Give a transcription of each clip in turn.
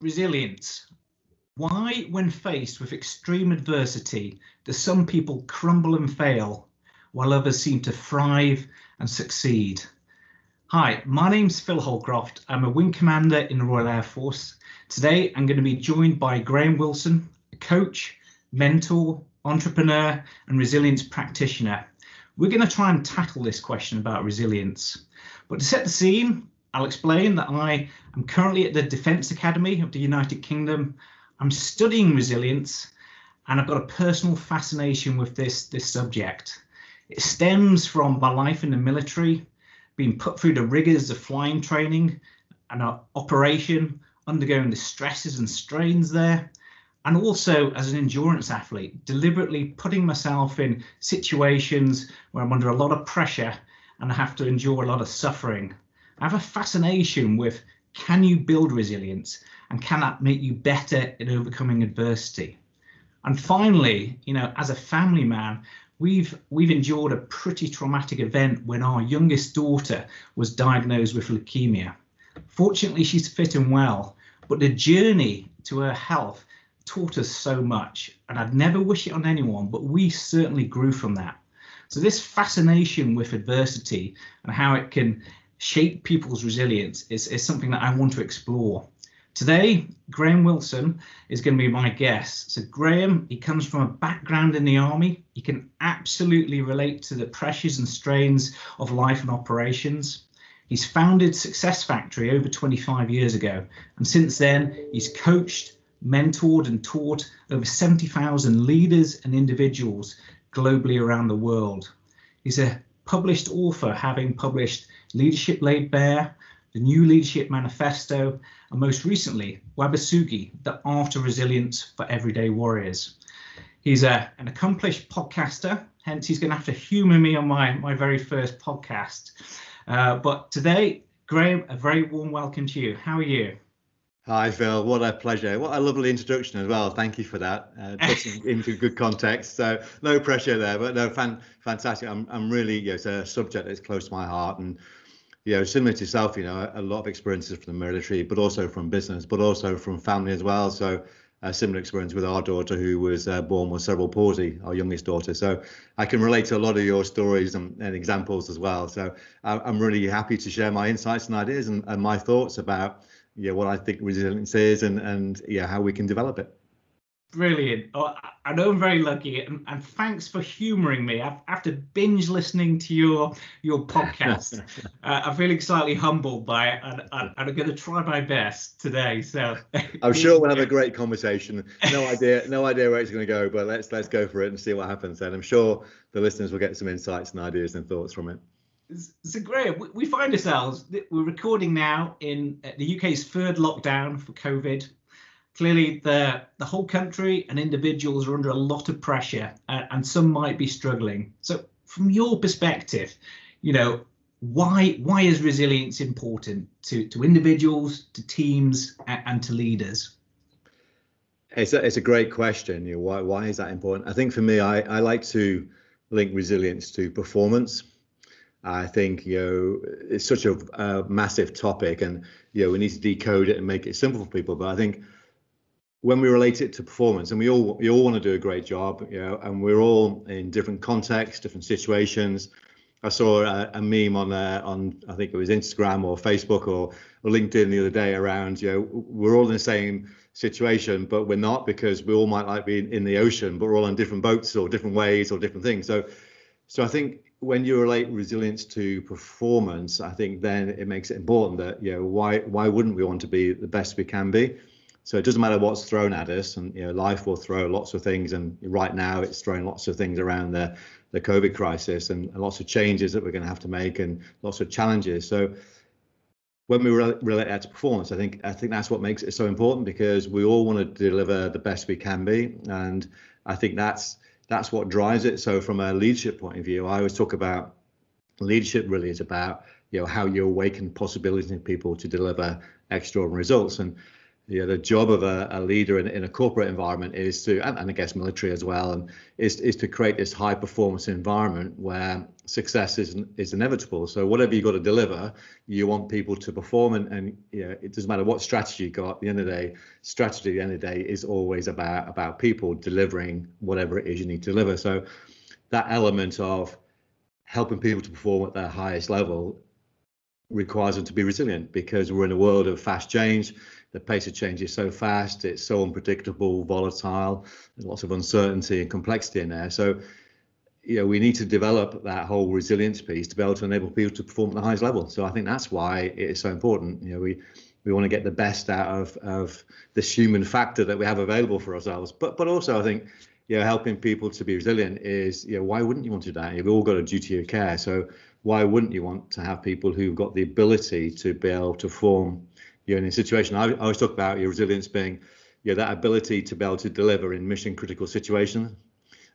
Resilience. Why, when faced with extreme adversity, do some people crumble and fail while others seem to thrive and succeed? Hi, my name's Phil Holcroft. I'm a Wing Commander in the Royal Air Force. Today, I'm going to be joined by Graham Wilson, a coach, mentor, entrepreneur, and resilience practitioner. We're going to try and tackle this question about resilience. But to set the scene, I'll explain that I am currently at the Defence Academy of the United Kingdom. I'm studying resilience and I've got a personal fascination with this, this subject. It stems from my life in the military, being put through the rigors of flying training and our operation, undergoing the stresses and strains there, and also as an endurance athlete, deliberately putting myself in situations where I'm under a lot of pressure and I have to endure a lot of suffering. I have a fascination with can you build resilience and can that make you better in overcoming adversity? And finally, you know, as a family man, we've we've endured a pretty traumatic event when our youngest daughter was diagnosed with leukemia. Fortunately, she's fit and well, but the journey to her health taught us so much, and I'd never wish it on anyone, but we certainly grew from that. So this fascination with adversity and how it can shape people's resilience is, is something that I want to explore. Today, Graham Wilson is going to be my guest. So, Graham, he comes from a background in the army. He can absolutely relate to the pressures and strains of life and operations. He's founded Success Factory over 25 years ago, and since then, he's coached, mentored, and taught over 70,000 leaders and individuals globally around the world. He's a published author, having published Leadership Laid Bare, the New Leadership Manifesto, and most recently, Wabisugi, The Art of Resilience for Everyday Warriors. He's a, an accomplished podcaster, hence he's going to have to humor me on my, my very first podcast. Uh, but today, Graham, a very warm welcome to you. How are you? Hi, Phil. What a pleasure. What a lovely introduction as well. Thank you for that. Uh, putting into good context. So no pressure there, but no, fan, fantastic. I'm, I'm really, you know, it's a subject that's close to my heart and, you know, similar to yourself, you know, a lot of experiences from the military, but also from business, but also from family as well. So a similar experience with our daughter who was uh, born with cerebral palsy, our youngest daughter. So I can relate to a lot of your stories and, and examples as well. So I, I'm really happy to share my insights and ideas and, and my thoughts about yeah, what I think resilience is and and yeah, how we can develop it. Brilliant. Oh, I know I'm very lucky, and, and thanks for humouring me. After binge listening to your your podcast, uh, I'm feeling slightly humbled by it, and, and I'm going to try my best today. So I'm sure we'll have a great conversation. No idea, no idea where it's going to go, but let's let's go for it and see what happens. And I'm sure the listeners will get some insights and ideas and thoughts from it so great. We find ourselves, we're recording now in uh, the UK's third lockdown for COVID. Clearly, the, the whole country and individuals are under a lot of pressure uh, and some might be struggling. So, from your perspective, you know, why why is resilience important to, to individuals, to teams, and, and to leaders? It's a, it's a great question. You know, why why is that important? I think for me, I, I like to link resilience to performance I think you know it's such a, a, massive topic, and you know we need to decode it and make it simple for people. But I think when we relate it to performance, and we all we all want to do a great job, you know, and we're all in different contexts, different situations. I saw a, a meme on uh, on I think it was Instagram or Facebook or, or LinkedIn the other day around you know we're all in the same situation, but we're not because we all might like be in, in the ocean, but we're all on different boats or different ways or different things. So so I think when you relate resilience to performance, I think then it makes it important that you know why why wouldn't we want to be the best we can be? So it doesn't matter what's thrown at us, and you know life will throw lots of things, and right now it's throwing lots of things around the the COVID crisis and, lots of changes that we're going to have to make and lots of challenges. So when we relate that to performance, I think I think that's what makes it so important because we all want to deliver the best we can be, and I think that's that's what drives it. So from a leadership point of view, I always talk about leadership really is about you know how you awaken possibilities in people to deliver extraordinary results. And know, the job of a, a leader in, in a corporate environment is to, and, and I guess military as well, and is, is to create this high performance environment where success is is inevitable. So whatever you've got to deliver, you want people to perform, and, and it doesn't matter what strategy you got. At the end of the day, strategy at the end of the day is always about about people delivering whatever it is you need to deliver. So that element of helping people to perform at their highest level requires them to be resilient because we're in a world of fast change the pace of change is so fast, it's so unpredictable, volatile, there's lots of uncertainty and complexity in there. So, you know, we need to develop that whole resilience piece to be able to enable people to perform at the highest level. So I think that's why it is so important. You know, we we want to get the best out of of this human factor that we have available for ourselves. But but also I think you know helping people to be resilient is you know why wouldn't you want to do that? You've all got a duty of care. So why wouldn't you want to have people who've got the ability to be able to form you know, in a situation, I, I always talk about your resilience being, you know, that ability to be able to deliver in mission critical situations.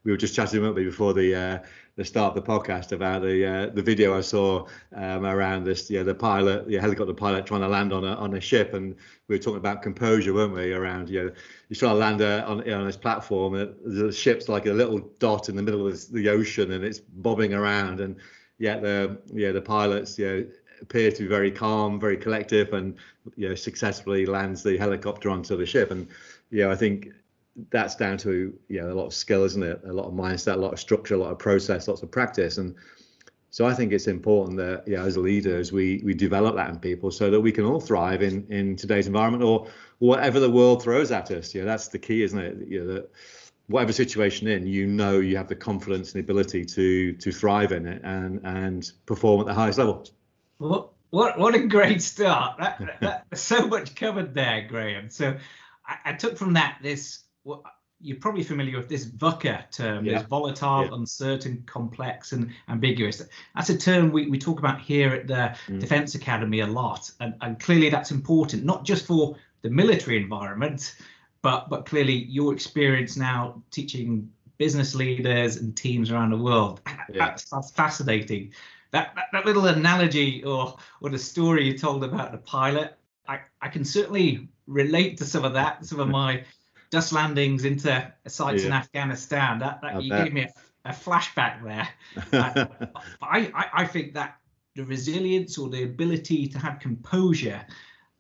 We were just chatting about before the uh, the start of the podcast about the uh, the video I saw um, around this, yeah, the pilot, the helicopter pilot trying to land on a on a ship, and we were talking about composure, weren't we? Around, you know, you're trying to land uh, on on this platform, and the ship's like a little dot in the middle of the ocean, and it's bobbing around, and yet the yeah the pilots, know, appear to be very calm, very collective, and you know successfully lands the helicopter onto the ship. And you know, I think that's down to you know a lot of skill, isn't it? A lot of mindset, a lot of structure, a lot of process, lots of practice, and so I think it's important that yeah, as leaders, we we develop that in people so that we can all thrive in in today's environment or whatever the world throws at us. You know, that's the key, isn't it? You know, that whatever situation in, you know you have the confidence and the ability to to thrive in it and and perform at the highest level. What what what a great start! That, that, so much covered there, Graham. So I, I took from that this. Well, you're probably familiar with this VUCA term. Yeah. There's volatile, yeah. uncertain, complex, and ambiguous. That's a term we, we talk about here at the mm. Defense Academy a lot, and, and clearly that's important, not just for the military environment, but but clearly your experience now teaching business leaders and teams around the world. Yeah. That's, that's fascinating that, that, that little analogy or or the story you told about the pilot, I, I can certainly relate to some of that, some of my dust landings into sites yeah. in Afghanistan. That, that you bet. gave me a, a flashback there. I, I, I think that the resilience or the ability to have composure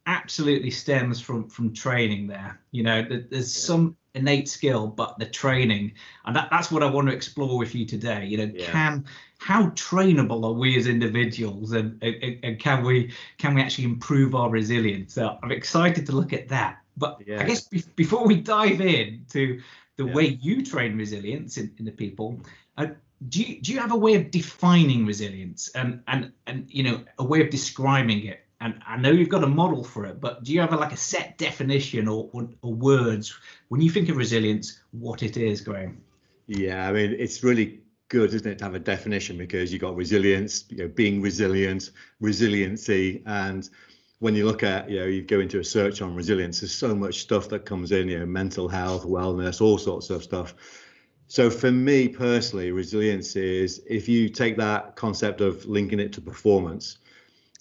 absolutely stems from from training there you know there's yeah. some innate skill but the training and that, that's what i want to explore with you today you know yeah. can how trainable are we as individuals and, and, and, can we can we actually improve our resilience so i'm excited to look at that but yeah. i guess be, before we dive in to the yeah. way you train resilience in, in the people uh, do you, do you have a way of defining resilience and and and you know a way of describing it and I know you've got a model for it, but do you have a, like a set definition or, or, or words when you think of resilience, what it is, Graham? Yeah, I mean, it's really good, isn't it, to have a definition because you've got resilience, you know, being resilient, resiliency, and when you look at, you know, you go into a search on resilience, there's so much stuff that comes in, you know, mental health, wellness, all sorts of stuff. So for me personally, resilience is if you take that concept of linking it to performance,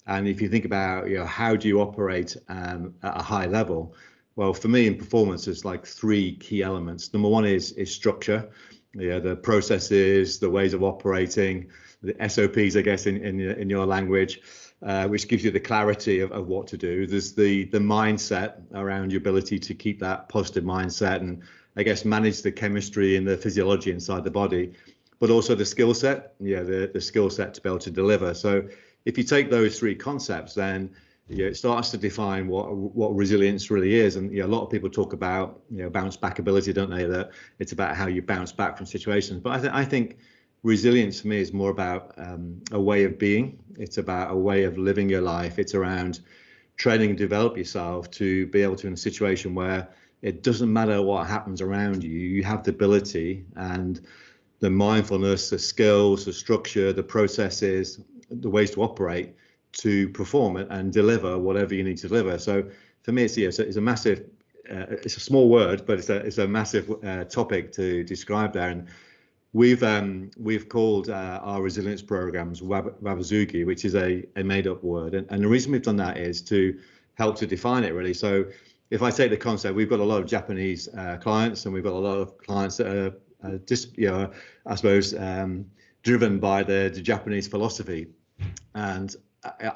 and if you think about, you know, how do you operate um, at a high level? Well, for me in performance, there's like three key elements. Number one is is structure yeah, the processes, the ways of operating, the SOPs, I guess, in in, in your language, uh, which gives you the clarity of, of what to do. There's the the mindset around your ability to keep that positive mindset and I guess manage the chemistry and the physiology inside the body, but also the skill set, yeah, the the skill set to be able to deliver. So if you take those three concepts, then you know, it starts to define what what resilience really is. And you know, a lot of people talk about you know bounce back ability, don't they? That it's about how you bounce back from situations. But I, th- I think resilience for me is more about um, a way of being. It's about a way of living your life. It's around training and develop yourself to be able to in a situation where it doesn't matter what happens around you. You have the ability and the mindfulness, the skills, the structure, the processes, the ways to operate to perform and deliver whatever you need to deliver. So for me, it's, it's, a, it's a massive, uh, it's a small word, but it's a, it's a massive uh, topic to describe there. And we've um, we've called uh, our resilience programs Wab- Wabisugi, which is a, a made up word. And, and the reason we've done that is to help to define it really. So if I take the concept, we've got a lot of Japanese uh, clients, and we've got a lot of clients that are, uh, just, you know, I suppose, um, driven by the, the Japanese philosophy, and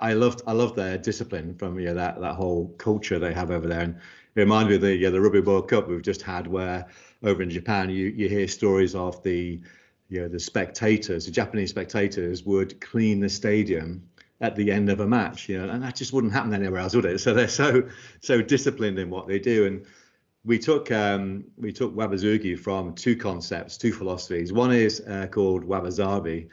I, loved I loved their discipline from know that that whole culture they have over there, and it reminded me of the yeah, the Rugby World Cup we've just had, where over in Japan you you hear stories of the you know the spectators, the Japanese spectators would clean the stadium at the end of a match, you know, and that just wouldn't happen anywhere else, would it? So they're so so disciplined in what they do, and we took um, we took Wabisugi from two concepts, two philosophies. One is uh, called Wabi-sabi,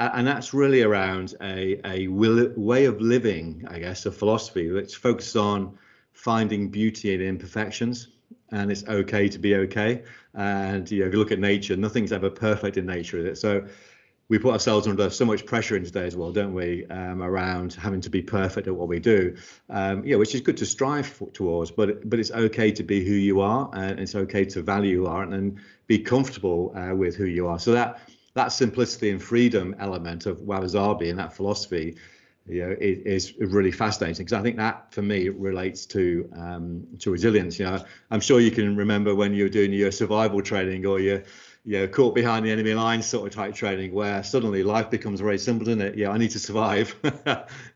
and that's really around a a will, way of living, I guess, a philosophy that's focused on finding beauty in imperfections, and it's okay to be okay. And you know, if you look at nature, nothing's ever perfect in nature, is it? So we put ourselves under so much pressure in today as well, don't we? Um, around having to be perfect at what we do, um, yeah, which is good to strive for, towards, but but it's okay to be who you are, and it's okay to value you are, and, and be comfortable uh, with who you are. So that that simplicity and freedom element of Wabi-sabi and that philosophy, you know, is, is really fascinating because I think that for me relates to um, to resilience. You know, I'm sure you can remember when you were doing your survival training or your you know, caught behind the enemy lines sort of type training where suddenly life becomes very simple, doesn't it? Yeah, I need to survive.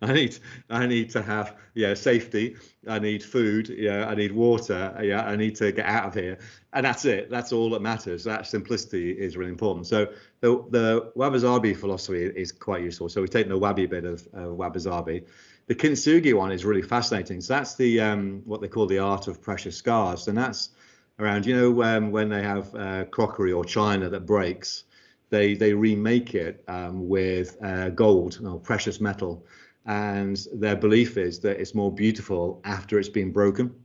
I need I need to have yeah safety. I need food. Yeah, I need water. Yeah, I need to get out of here, and that's it. That's all that matters. That simplicity is really important. So the the Wabi-sabi philosophy is quite useful. So we've taken the Wabi bit of uh, Wabi-sabi. The Kintsugi one is really fascinating. So that's the um, what they call the art of precious scars, and that's around. You know, um, when they have uh, crockery or china that breaks, they they remake it um, with uh, gold or precious metal, and their belief is that it's more beautiful after it's been broken.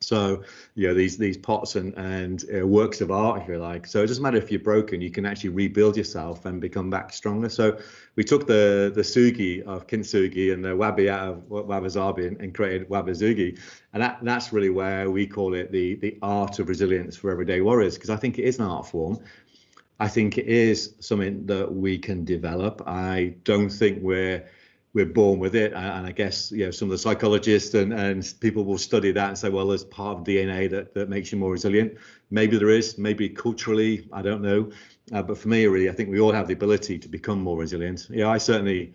So, you know, these these pots and and uh, works of art, if you like. So it doesn't matter if you're broken, you can actually rebuild yourself and become back stronger. So we took the the sugi of kintsugi and the wabi out of wabi-sabi and, and created wabisugi, and that that's really where we call it the the art of resilience for everyday warriors because I think it is an art form. I think it is something that we can develop. I don't think we're we're born with it. And I guess you know some of the psychologists and, and people will study that and say, well, there's part of DNA that, that makes you more resilient. Maybe there is, maybe culturally, I don't know. Uh, but for me, really, I think we all have the ability to become more resilient. Yeah, I certainly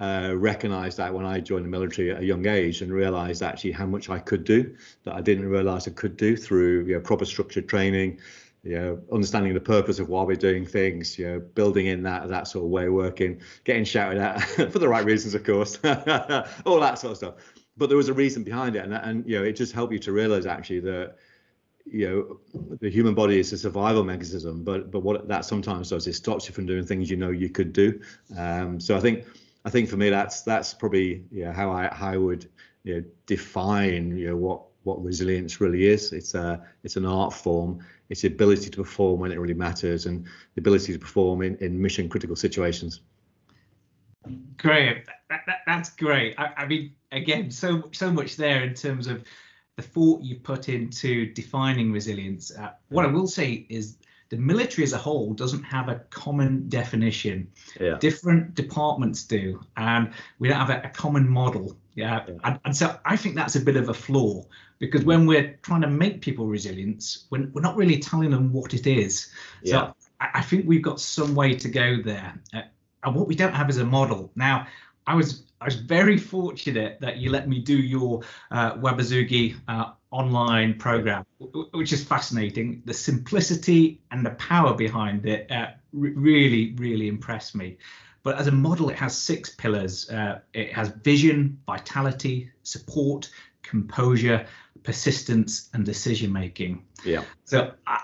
uh, recognized that when I joined the military at a young age and realized actually how much I could do that I didn't realize I could do through you know, proper structured training, you know, understanding the purpose of why we're doing things, you know, building in that that sort of way of working, getting shouted at for the right reasons, of course, all that sort of stuff. But there was a reason behind it, and and you know, it just helped you to realize actually that you know the human body is a survival mechanism, but but what that sometimes does is stops you from doing things you know you could do. Um, so I think I think for me that's that's probably yeah how I how I would you know define you know what what resilience really is. It's a it's an art form. It's the ability to perform when it really matters and the ability to perform in, in mission critical situations. Great, that, that, that's great. I, I, mean, again, so so much there in terms of the thought you put into defining resilience. Uh, what I will say is the military as a whole doesn't have a common definition. Yeah. Different departments do, and we don't have a, a common model. Yeah. And, and, so I think that's a bit of a flaw because when we're trying to make people resilient, we're, we're not really telling them what it is. Yeah. So I, I think we've got some way to go there. Uh, and what we don't have is a model. Now, I was I was very fortunate that you let me do your uh, Wabisugi uh, online program, which is fascinating. The simplicity and the power behind it uh, really, really impressed me. But as a model, it has six pillars. Uh, it has vision, vitality, support, composure, persistence, and decision making. Yeah. So I,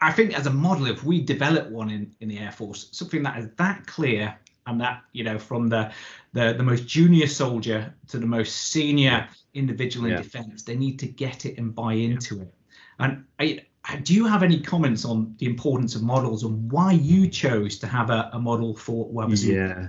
I think as a model, if we develop one in, in the Air Force, something that is that clear and that you know from the the, the most junior soldier to the most senior individual in yeah. defence, they need to get it and buy into it. And I, do you have any comments on the importance of models and why you chose to have a, a model for Wabisugi? Yeah,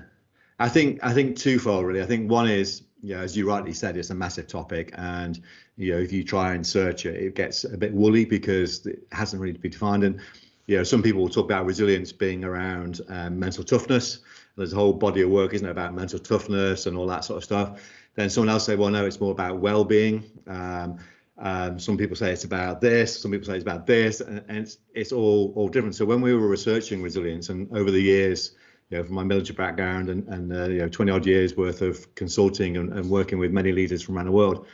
I think I think twofold really. I think one is yeah, as you rightly said, it's a massive topic, and you know if you try and search it, it gets a bit woolly because it hasn't really been defined. And you know, some people will talk about resilience being around um, mental toughness. There's a whole body of work, isn't it, about mental toughness and all that sort of stuff. Then someone else say, well, no, it's more about well-being. Um, Um, some people say it's about this, some people say it's about this, and, and it's, it's all all different. So when we were researching resilience, and over the years, you know, from my military background and, and uh, you know, 20 odd years worth of consulting and, and working with many leaders from around the world,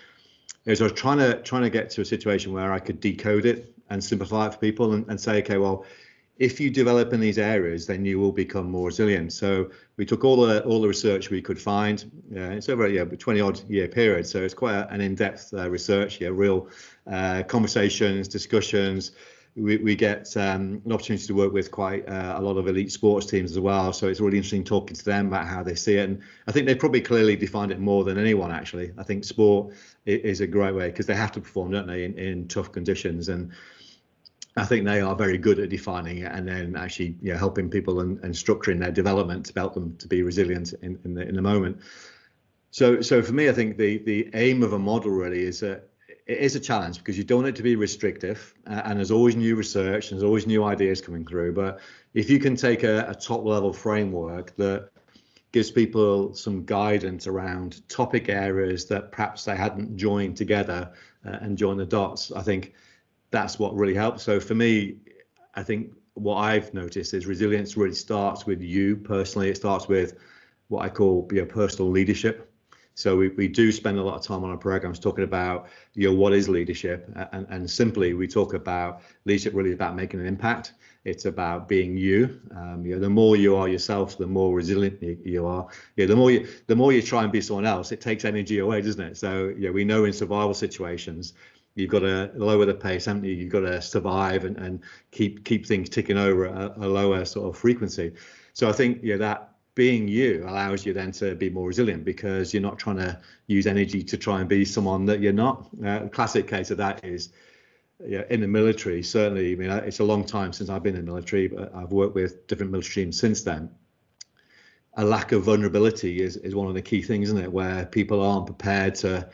is I was trying to trying to get to a situation where I could decode it and simplify it for people and, and say, okay, well, if you develop in these areas, then you will become more resilient. So we took all the all the research we could find. Uh, it's over a yeah, 20 odd year period, so it's quite a, an in-depth uh, research. Yeah, real uh, conversations, discussions. We, we get um, an opportunity to work with quite uh, a lot of elite sports teams as well. So it's really interesting talking to them about how they see it. And I think they probably clearly defined it more than anyone, actually. I think sport is a great way because they have to perform, don't they, in, in tough conditions. And I think they are very good at defining it and then actually you know, helping people and, and structuring their development to help them to be resilient in, in the in the moment. So so for me, I think the the aim of a model really is that it is a challenge because you don't want it to be restrictive uh, and there's always new research and there's always new ideas coming through. But if you can take a, a top level framework that gives people some guidance around topic areas that perhaps they hadn't joined together uh, and joined the dots, I think that's what really helps. So for me, I think what I've noticed is resilience really starts with you personally. It starts with what I call your personal leadership. So we, we do spend a lot of time on our programs talking about you know what is leadership and, and simply we talk about leadership really about making an impact. It's about being you. Um, you know, the more you are yourself, the more resilient you, you are. Yeah, the more you the more you try and be someone else, it takes energy away, doesn't it? So yeah, we know in survival situations you've got to lower the pace, haven't you? You've got to survive and, and keep keep things ticking over a, a lower sort of frequency. So I think yeah, that being you allows you then to be more resilient because you're not trying to use energy to try and be someone that you're not. Uh, classic case of that is yeah, in the military, certainly. I mean, it's a long time since I've been in the military, but I've worked with different military teams since then. A lack of vulnerability is, is one of the key things, isn't it? Where people aren't prepared to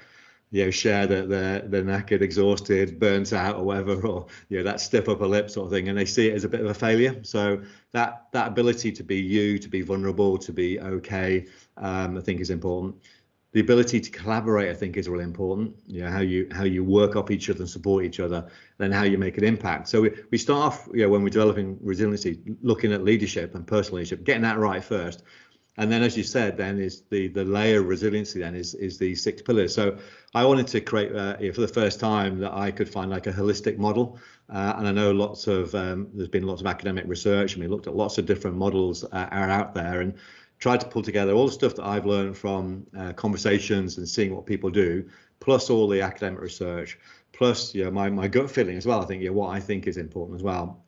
you know, share that they're they're knackered, exhausted, burnt out, or whatever, or you know, that stiff upper lip sort of thing, and they see it as a bit of a failure. So that that ability to be you, to be vulnerable, to be okay, um, I think is important. The ability to collaborate, I think, is really important. You know, how you how you work up each other and support each other, then how you make an impact. So we, we start off, you know, when we're developing resiliency, looking at leadership and personal leadership, getting that right first and then as you said then is the the layer of resiliency then is is the six pillars. So i wanted to create uh, for the first time that i could find like a holistic model. Uh, and i know lots of um, there's been lots of academic research and we looked at lots of different models uh, are out there and tried to pull together all the stuff that i've learned from uh, conversations and seeing what people do plus all the academic research plus you know, my, my gut feeling as well. I think yeah what i think is important as well.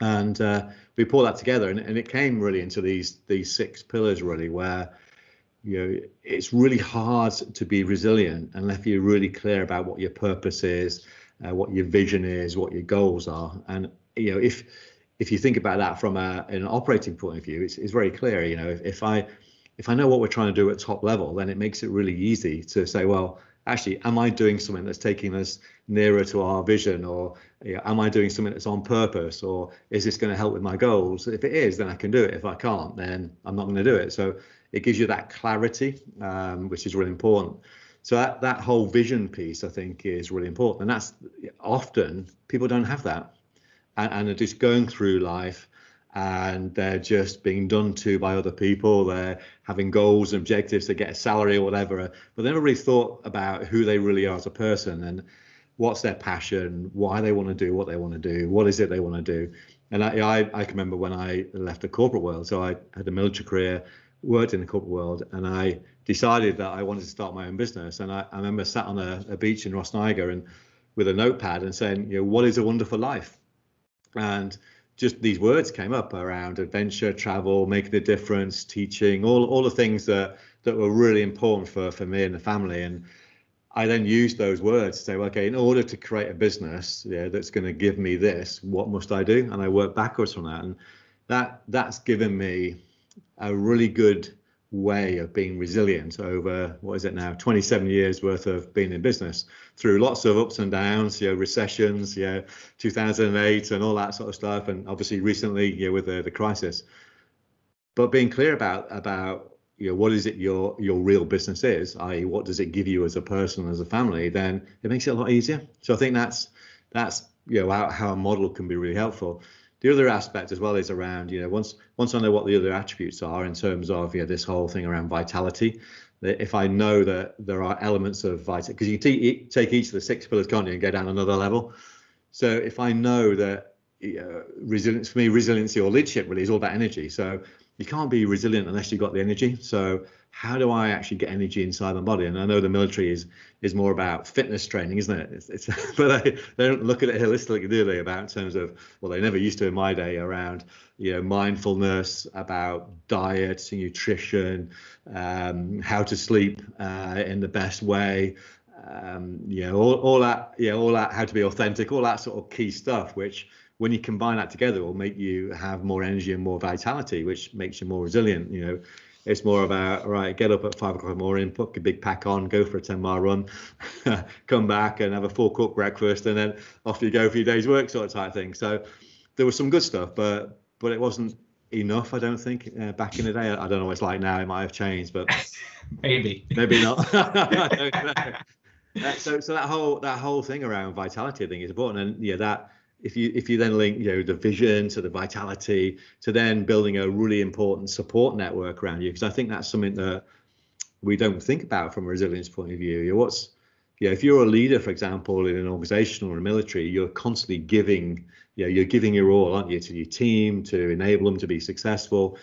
And uh, we pull that together and, and it came really into these these six pillars really where you know it's really hard to be resilient unless you're really clear about what your purpose is uh, what your vision is what your goals are. And you know if if you think about that from a, an operating point of view it's, it's very clear you know if, if i if i know what we're trying to do at top level then it makes it really easy to say well actually, am I doing something that's taking us nearer to our vision, or you know, am I doing something that's on purpose, or is this going to help with my goals? If it is, then I can do it. If I can't, then I'm not going to do it. So it gives you that clarity, um, which is really important. So that that whole vision piece, I think, is really important, and that's often people don't have that, and, and are just going through life and they're just being done to by other people. They're having goals and objectives to get a salary or whatever, but they never really thought about who they really are as a person and what's their passion, why they want to do what they want to do, what is it they want to do. And I, I, I can remember when I left the corporate world, so I had a military career, worked in the corporate world, and I decided that I wanted to start my own business. And I, I remember sat on a, a beach in Rhosneigr and with a notepad and saying, you know, what is a wonderful life? And just these words came up around adventure, travel, making a difference, teaching, all all the things that that were really important for for me and the family. And I then used those words to say, well, okay, in order to create a business yeah, that's going to give me this, what must I do? And I work backwards from that, and that that's given me a really good way of being resilient over what is it now 27 years worth of being in business through lots of ups and downs you know recessions you know 2008 and all that sort of stuff and obviously recently you know with the, the crisis but being clear about about you know what is it your your real business is, i.e., what does it give you as a person, as a family, then it makes it a lot easier. So I think that's that's you know how, how a model can be really helpful. The other aspect as well is around you know once once I know what the other attributes are in terms of you know this whole thing around vitality. If I know that there are elements of vitality, because you take, take each of the six pillars, can't you, and go down another level. So if I know that resilience for me, resiliency or leadership really is all about energy. So you can't be resilient unless you've got the energy. So how do I actually get energy inside my body? And I know the military is is more about fitness training, isn't it? It's, it's but they, they don't look at it holistically, do they? About in terms of well, they never used to in my day around you know mindfulness, about diet, nutrition, um, how to sleep uh, in the best way. Um, you know, all, all that, yeah, all that, how to be authentic, all that sort of key stuff, which when you combine that together will make you have more energy and more vitality which makes you more resilient you know it's more about right get up at five o'clock in the morning put a big pack on go for a 10 mile run come back and have a full cooked breakfast and then off you go for your day's work sort of type thing. So there was some good stuff but but it wasn't enough i don't think uh, back in the day. I don't know what it's like now. It might have changed but maybe. maybe not. So so that whole that whole thing around vitality i think is important. And yeah that if you if you then link you know the vision to the vitality to then building a really important support network around you because I think that's something that we don't think about from a resilience point of view. You know, what's yeah, if you're a leader, for example, in an organization or a military, you're constantly giving, you know, you're giving your all, aren't you, to your team to enable them to be successful.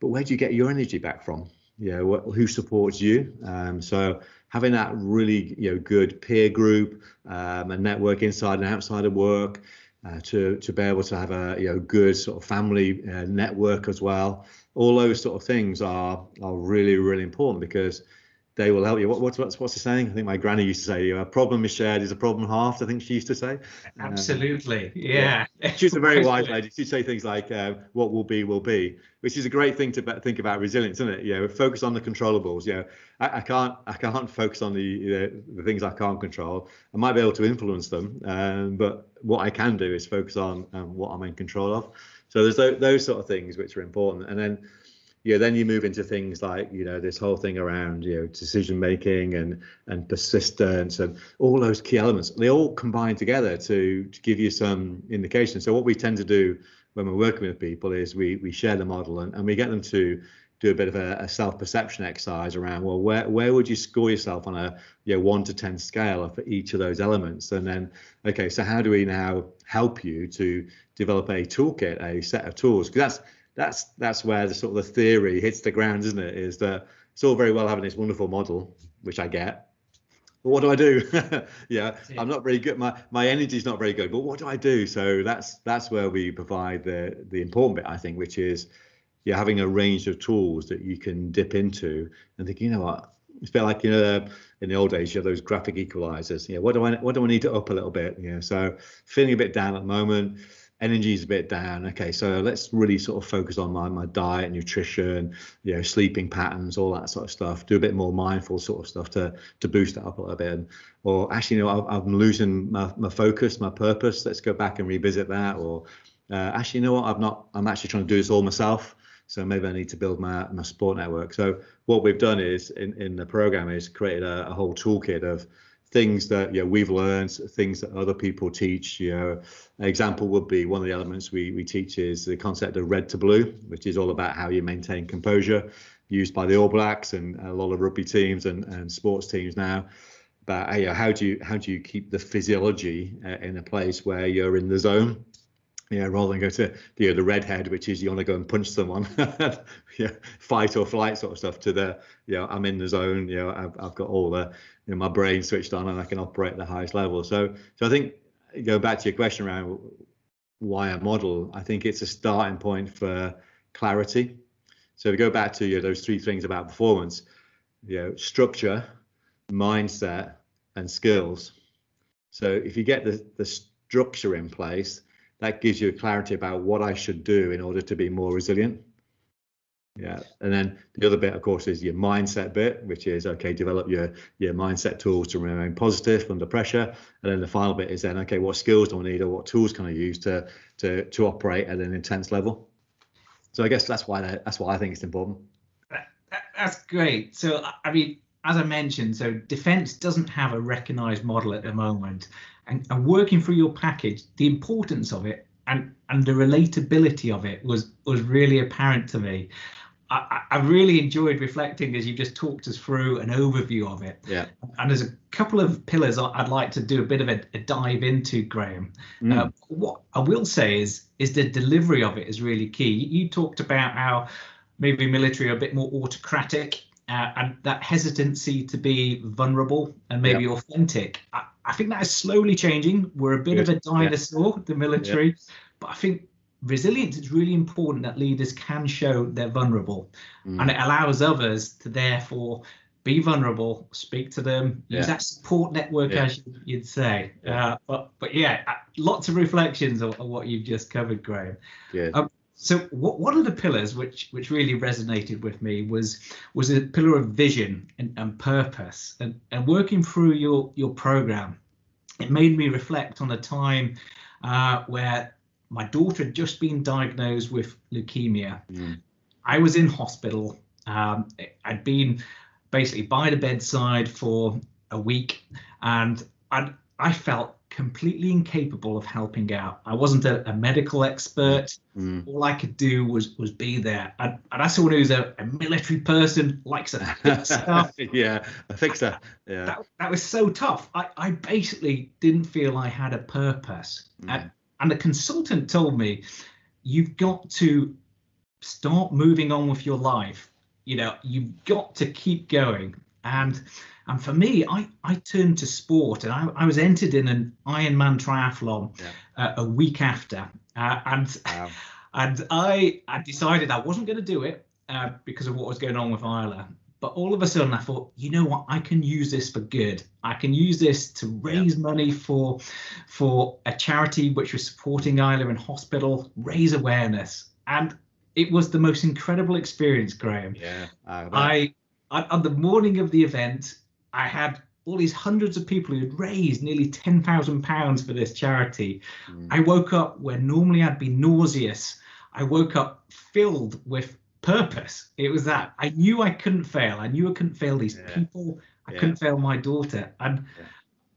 But where do you get your energy back from? Yeah, you know, who supports you? Um, so having that really, you know, good peer group, um, a network inside and outside of work, uh, to to be able to have a you know good sort of family uh, network as well. All those sort of things are are really really important because they will help you. What, what's what's what's the saying? I think my granny used to say, "A problem is shared is a problem halved." I think she used to say. Absolutely, um, yeah. yeah. She's a very wise lady. She'd say things like, uh, "What will be will be," which is a great thing to think about resilience, isn't it? You know, focus on the controllables. You know, I, I can't I can't focus on the you know, the things I can't control. I might be able to influence them, um, but what I can do is focus on um, what I'm in control of. So there's those, those sort of things which are important, and then know, then you move into things like you know this whole thing around you know decision making and and persistence and all those key elements. They all combine together to to give you some indication. So what we tend to do when we're working with people is we we share the model and, and we get them to do a bit of a, a self-perception exercise around well where where would you score yourself on a you know one to ten scale for each of those elements and then okay so how do we now help you to develop a toolkit a set of tools because that's that's that's where the sort of the theory hits the ground, isn't it? Is that it's all very well having this wonderful model, which I get. But what do I do? yeah, I'm not very good. My my energy is not very good. But what do I do? So that's that's where we provide the the important bit, I think, which is yeah, having a range of tools that you can dip into and think, you know what, it's a bit like you know in the old days you have those graphic equalizers. You know, what do I what do I need to up a little bit? You know, so feeling a bit down at the moment energy is a bit down. Okay, so let's really sort of focus on my my diet, nutrition, you know, sleeping patterns, all that sort of stuff. Do a bit more mindful sort of stuff to to boost that up a little bit. Or actually, you know, I'm losing my, my focus, my purpose. Let's go back and revisit that. Or uh, actually, you know what? I'm not. I'm actually trying to do this all myself. So maybe I need to build my my support network. So what we've done is in in the program is created a, a whole toolkit of things that you know, we've learned, things that other people teach. You know, an example would be one of the elements we, we teach is the concept of red to blue, which is all about how you maintain composure, used by the All Blacks and a lot of rugby teams and, and sports teams now. But you know, how do you how do you keep the physiology uh, in a place where you're in the zone? Yeah, rather than go to you know, the redhead, which is you want to go and punch someone, yeah, fight or flight sort of stuff. To the, you know, I'm in the zone. You know, I've, I've got all the, you know, my brain switched on and I can operate at the highest level. So, so I think go back to your question around why a model. I think it's a starting point for clarity. So we go back to you know, those three things about performance, you know, structure, mindset, and skills. So if you get the the structure in place that gives you clarity about what I should do in order to be more resilient. Yeah, and then the other bit, of course, is your mindset bit, which is okay, develop your your mindset tools to remain positive under pressure. And then the final bit is then okay, what skills do I need, or what tools can I use to to to operate at an intense level? So I guess that's why that, that's why I think it's important. That's great. So, I mean, as I mentioned, so defense doesn't have a recognized model at the moment. And, and working through your package, the importance of it and, and the relatability of it was was really apparent to me. I, I really enjoyed reflecting as you just talked us through an overview of it. Yeah. And there's a couple of pillars I'd like to do a bit of a, a dive into, Graham. Mm. Uh, what I will say is is the delivery of it is really key. You talked about how maybe military are a bit more autocratic uh, and that hesitancy to be vulnerable and maybe yeah. authentic. I, I, think that is slowly changing. We're a bit Good. of a dinosaur, yeah. the military, yeah. but I think resilience is really important that leaders can show they're vulnerable mm. and it allows others to therefore be vulnerable speak to them use that support network as you'd say uh, but but yeah uh, lots of reflections on, on, what you've just covered graham yeah. Um, so what, one of the pillars which which really resonated with me was was a pillar of vision and, and purpose. And, and working through your your program it made me reflect on a time uh, where my daughter had just been diagnosed with leukemia. Mm. i was in hospital. Um, i'd been basically by the bedside for a week and i i felt completely incapable of helping out. I wasn't a, a medical expert. Mm. All I could do was was be there. And, and as someone who's a, a military person, likes to fix stuff. yeah, a fixer. Yeah. That, that was so tough. I, I basically didn't feel I had a purpose. Mm. And, and the consultant told me, you've got to start moving on with your life. You know, you've got to keep going. And and for me, I, I turned to sport and I, I was entered in an Ironman triathlon yeah. uh, a week after. Uh, and wow. and I, I decided I wasn't going to do it uh, because of what was going on with Isla. But all of a sudden, I thought, you know what? I can use this for good. I can use this to raise yeah. money for for a charity which was supporting Isla in hospital, raise awareness, and it was the most incredible experience, Graham. Yeah, I, I on the morning of the event, I had all these hundreds of people who had raised nearly ten thousand pounds for this charity. Mm. I woke up where normally I'd be nauseous. I woke up filled with purpose. It was that I knew I couldn't fail. I knew I couldn't fail these yeah. people. I yeah. couldn't fail my daughter. And, yeah.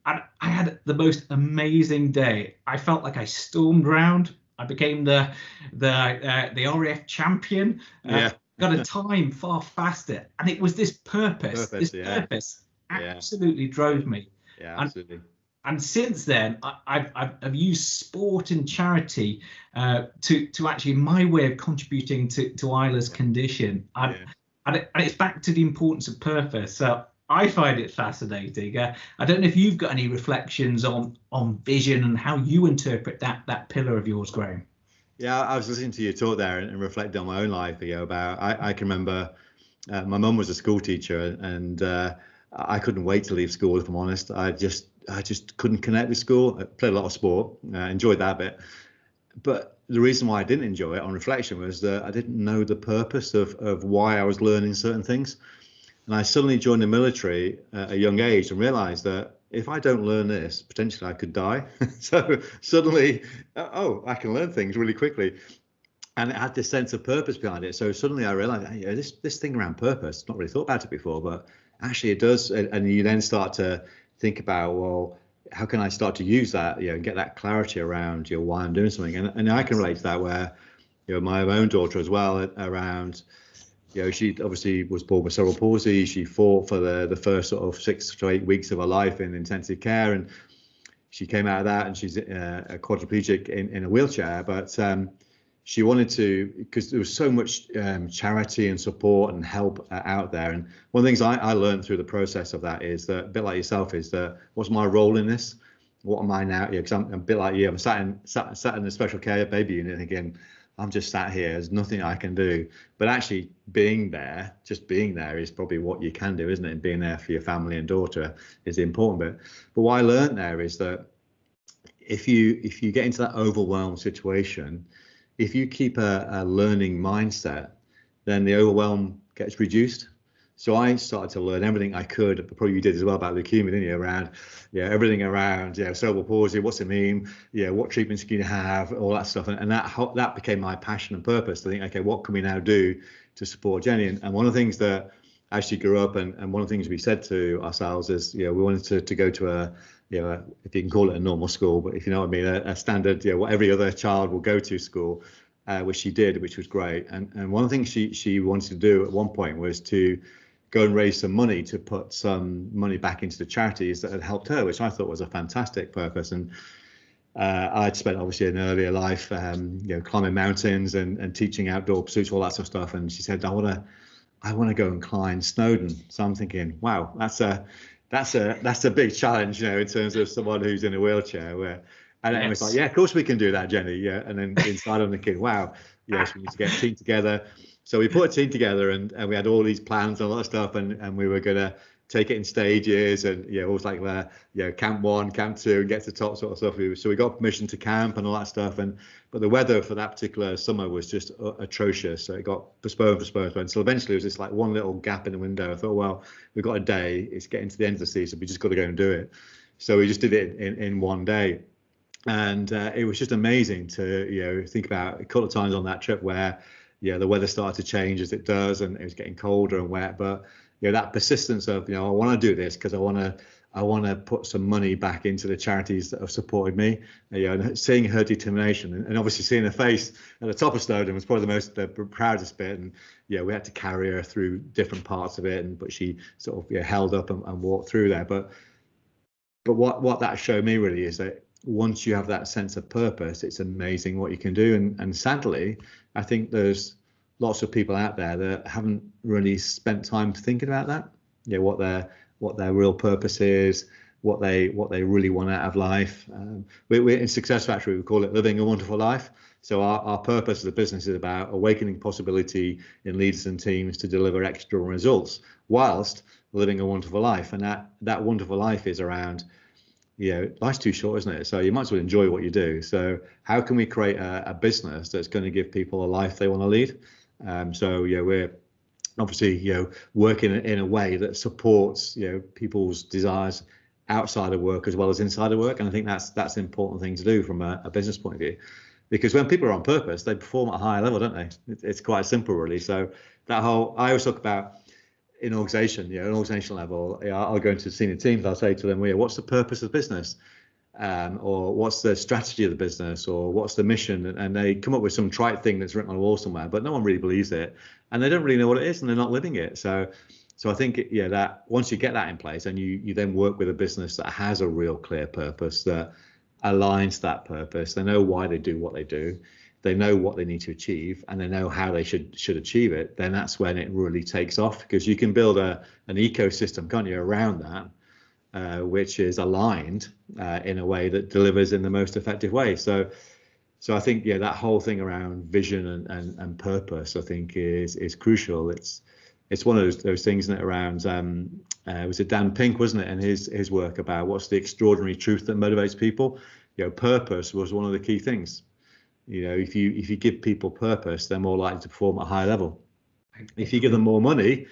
and I had the most amazing day. I felt like I stormed round. I became the the uh, the RAF champion. Uh, yeah. Got a time far faster, and it was this purpose, purpose this purpose absolutely yeah. drove me. Yeah, absolutely. And, and since then, I, have I've used sport and charity uh, to to actually my way of contributing to to Isla's condition. And, yeah. and, it, and, it's back to the importance of purpose. So I find it fascinating. Uh, I don't know if you've got any reflections on on vision and how you interpret that that pillar of yours, Graham. Yeah, I was listening to your talk there and, and reflecting on my own life. You know, about I, I can remember uh, my mum was a school teacher and. Uh, I couldn't wait to leave school. If I'm honest, I just I just couldn't connect with school. I played a lot of sport, uh, enjoyed that bit, but the reason why I didn't enjoy it on reflection was that I didn't know the purpose of of why I was learning certain things, and I suddenly joined the military at a young age and realised that if I don't learn this, potentially I could die. so suddenly, uh, oh, I can learn things really quickly and it had this sense of purpose behind it. So suddenly I realized, hey, this this thing around purpose, not really thought about it before, but actually it does and, you then start to think about well how can i start to use that you know and get that clarity around you know why i'm doing something and, and i can relate to that where you know my own daughter as well around you know she obviously was born with cerebral palsy. She fought for the the first sort of six to eight weeks of her life in intensive care and she came out of that and she's uh, a quadriplegic in, in a wheelchair. But um, she wanted to because there was so much um, charity and support and help uh, out there. And one of the things I, I, learned through the process of that is that a bit like yourself is that what's my role in this? What am i now? Because I'm, I'm, a bit like you. I'm sat in sat, sat in the special care baby unit again i'm just sat here there's nothing i can do. But actually being there just being there is probably what you can do isn't it? And being there for your family and daughter is the important. Bit but what i learned there is that if you if you get into that overwhelmed situation if you keep a, a learning mindset, then the overwhelm gets reduced. So I started to learn everything I could. Probably you did as well about leukemia, didn't you? Around, yeah, everything around, yeah, cerebral palsy. What's it mean? Yeah, what treatments can you have? All that stuff, and, and that that became my passion and purpose. To think, okay, what can we now do to support Jenny? And, and one of the things that as she grew up. And, and one of the things we said to ourselves is, you know, we wanted to, to go to a, you know, if you can call it a normal school, but if you know what I mean, a, a standard, you know, what every other child will go to school, uh, which she did, which was great. And and one of the things she she wanted to do at one point was to go and raise some money to put some money back into the charities that had helped her, which I thought was a fantastic purpose. And uh, I'd spent obviously an earlier life, um, you know, climbing mountains and, and teaching outdoor pursuits, all that sort of stuff. And she said, I want to, I want to go and climb Snowdon. So I'm thinking, wow, that's a, that's a, that's a big challenge, you know, in terms of someone who's in a wheelchair. Where, and yes. it was like, yeah, of course we can do that, Jenny. Yeah. And then inside I'm thinking, wow, yes, we need to get a team together. So we put a team together and, and we had all these plans and a lot of stuff, and, and we were gonna take it in stages and yeah, it was like where you know, camp one, camp two, and get to the top sort of stuff. So we got permission to camp and all that stuff. And but the weather for that particular summer was just uh, atrocious. So it got postponed, postponed, postponed. So eventually it was just like one little gap in the window. I thought, well, we've got a day. It's getting to the end of the season. We just got to go and do it. So we just did it in, in one day. And uh, it was just amazing to you know think about a couple of times on that trip where yeah the weather started to change as it does and it was getting colder and wet, but you know that persistence of you know I want to do this because I want to I want to put some money back into the charities that have supported me. You know, seeing her determination and, and, obviously seeing her face at the top of Snowdon was probably the most the proudest bit. And yeah, we had to carry her through different parts of it, and but she sort of yeah, held up and, and walked through there. But but what what that showed me really is that once you have that sense of purpose, it's amazing what you can do. And and sadly, I think there's lots of people out there that haven't really spent time thinking about that. You know, what their what their real purpose is, what they what they really want out of life. Um, we, we in Success Factory we call it living a wonderful life. So our, our purpose as a business is about awakening possibility in leaders and teams to deliver extraordinary results whilst living a wonderful life. And that that wonderful life is around you know, life's too short, isn't it? So you might as well enjoy what you do. So how can we create a, a business that's going to give people a life they want to lead? Um, so yeah, we're obviously you know working in a way that supports you know people's desires outside of work as well as inside of work, and I think that's that's an important thing to do from a, a business point of view. Because when people are on purpose, they perform at a higher level, don't they? It, it's quite simple, really. So that whole I always talk about in organization, you know, an organizational level, I'll go into senior teams, I'll say to them, well, yeah, what's the purpose of the business? um, or what's the strategy of the business, or what's the mission, and they come up with some trite thing that's written on a wall somewhere, but no one really believes it, and they don't really know what it is, and they're not living it. So, so I think yeah, that once you get that in place, and you you then work with a business that has a real clear purpose that aligns that purpose, they know why they do what they do, they know what they need to achieve, and they know how they should should achieve it. Then that's when it really takes off because you can build a an ecosystem, can't you, around that uh, which is aligned uh, in a way that delivers in the most effective way. So, so I think yeah, that whole thing around vision and, and, and purpose, I think is is crucial. It's it's one of those, those things that around um, uh, was it Dan Pink, wasn't it, and his his work about what's the extraordinary truth that motivates people. You know, purpose was one of the key things. You know, if you if you give people purpose, they're more likely to perform at a high level. If you give them more money,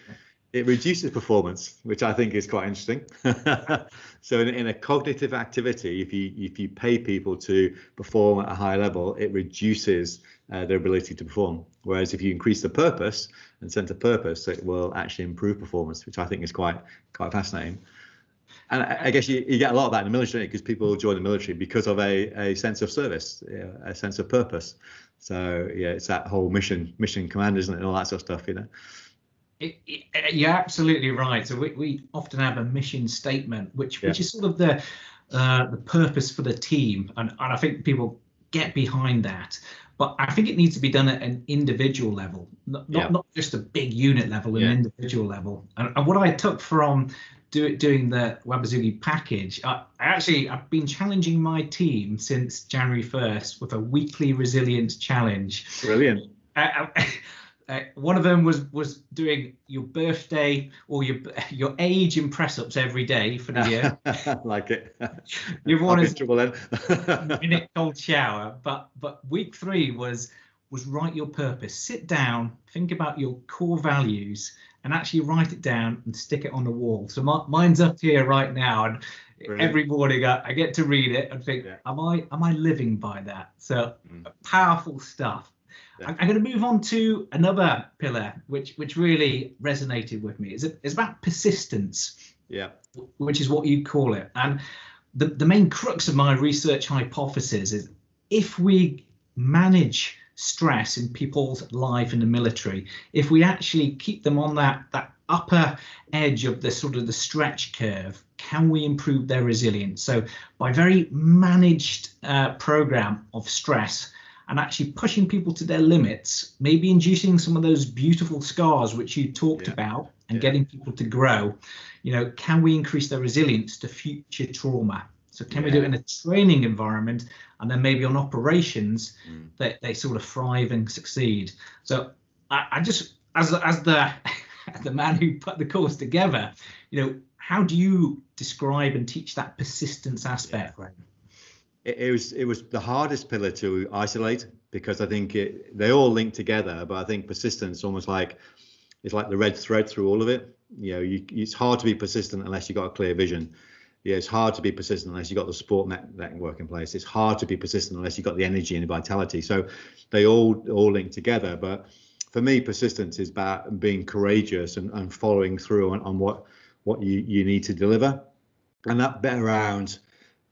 it reduces performance, which I think is quite interesting. so in, in, a cognitive activity, if you if you pay people to perform at a high level, it reduces uh, their ability to perform. Whereas if you increase the purpose and center purpose, it will actually improve performance, which I think is quite quite fascinating. And I, I guess you, you get a lot of that in the military because people join the military because of a, a sense of service, a sense of purpose. So yeah, it's that whole mission mission command, isn't it, and all that sort of stuff, you know. It, it, uh, you're absolutely right. So we, we often have a mission statement, which yeah. which is sort of the uh, the purpose for the team, and, and I think people get behind that. But I think it needs to be done at an individual level, not yeah. not, not just a big unit level, an yeah. individual level. And, and, what I took from do, it doing the Wabisugi package, I, I actually I've been challenging my team since January 1st with a weekly resilience challenge. Brilliant. Uh, uh, one of them was was doing your birthday or your your age in press ups every day for the year. like it. Other one is minute cold shower. But but week three was was write your purpose. Sit down, think about your core values, and actually write it down and stick it on the wall. So my, mine's up here right now, and Brilliant. every morning I, I, get to read it and think, yeah. am I am I living by that? So mm. powerful stuff. Yeah. I'm going to move on to another pillar, which which really resonated with me. Is it? It's about persistence. Yeah. Which is what you call it, and the the main crux of my research hypothesis is if we manage stress in people's life in the military, if we actually keep them on that that upper edge of the sort of the stretch curve, can we improve their resilience? So by very managed uh, program of stress and actually pushing people to their limits, maybe inducing some of those beautiful scars which you talked yeah. about and yeah. getting people to grow, you know, can we increase their resilience to future trauma? So can yeah. we do it in a training environment and then maybe on operations mm. that they sort of thrive and succeed? So I, I just as as the the man who put the course together, you know, how do you describe and teach that persistence aspect? Yeah. It, it, was it was the hardest pillar to isolate because I think it, they all link together, but I think persistence almost like it's like the red thread through all of it. You know, you, it's hard to be persistent unless you've got a clear vision. Yeah, it's hard to be persistent unless you've got the support net, network in place. It's hard to be persistent unless you've got the energy and the vitality. So they all all link together. But for me, persistence is about being courageous and, and following through on, on what what you, you need to deliver. And that bit around,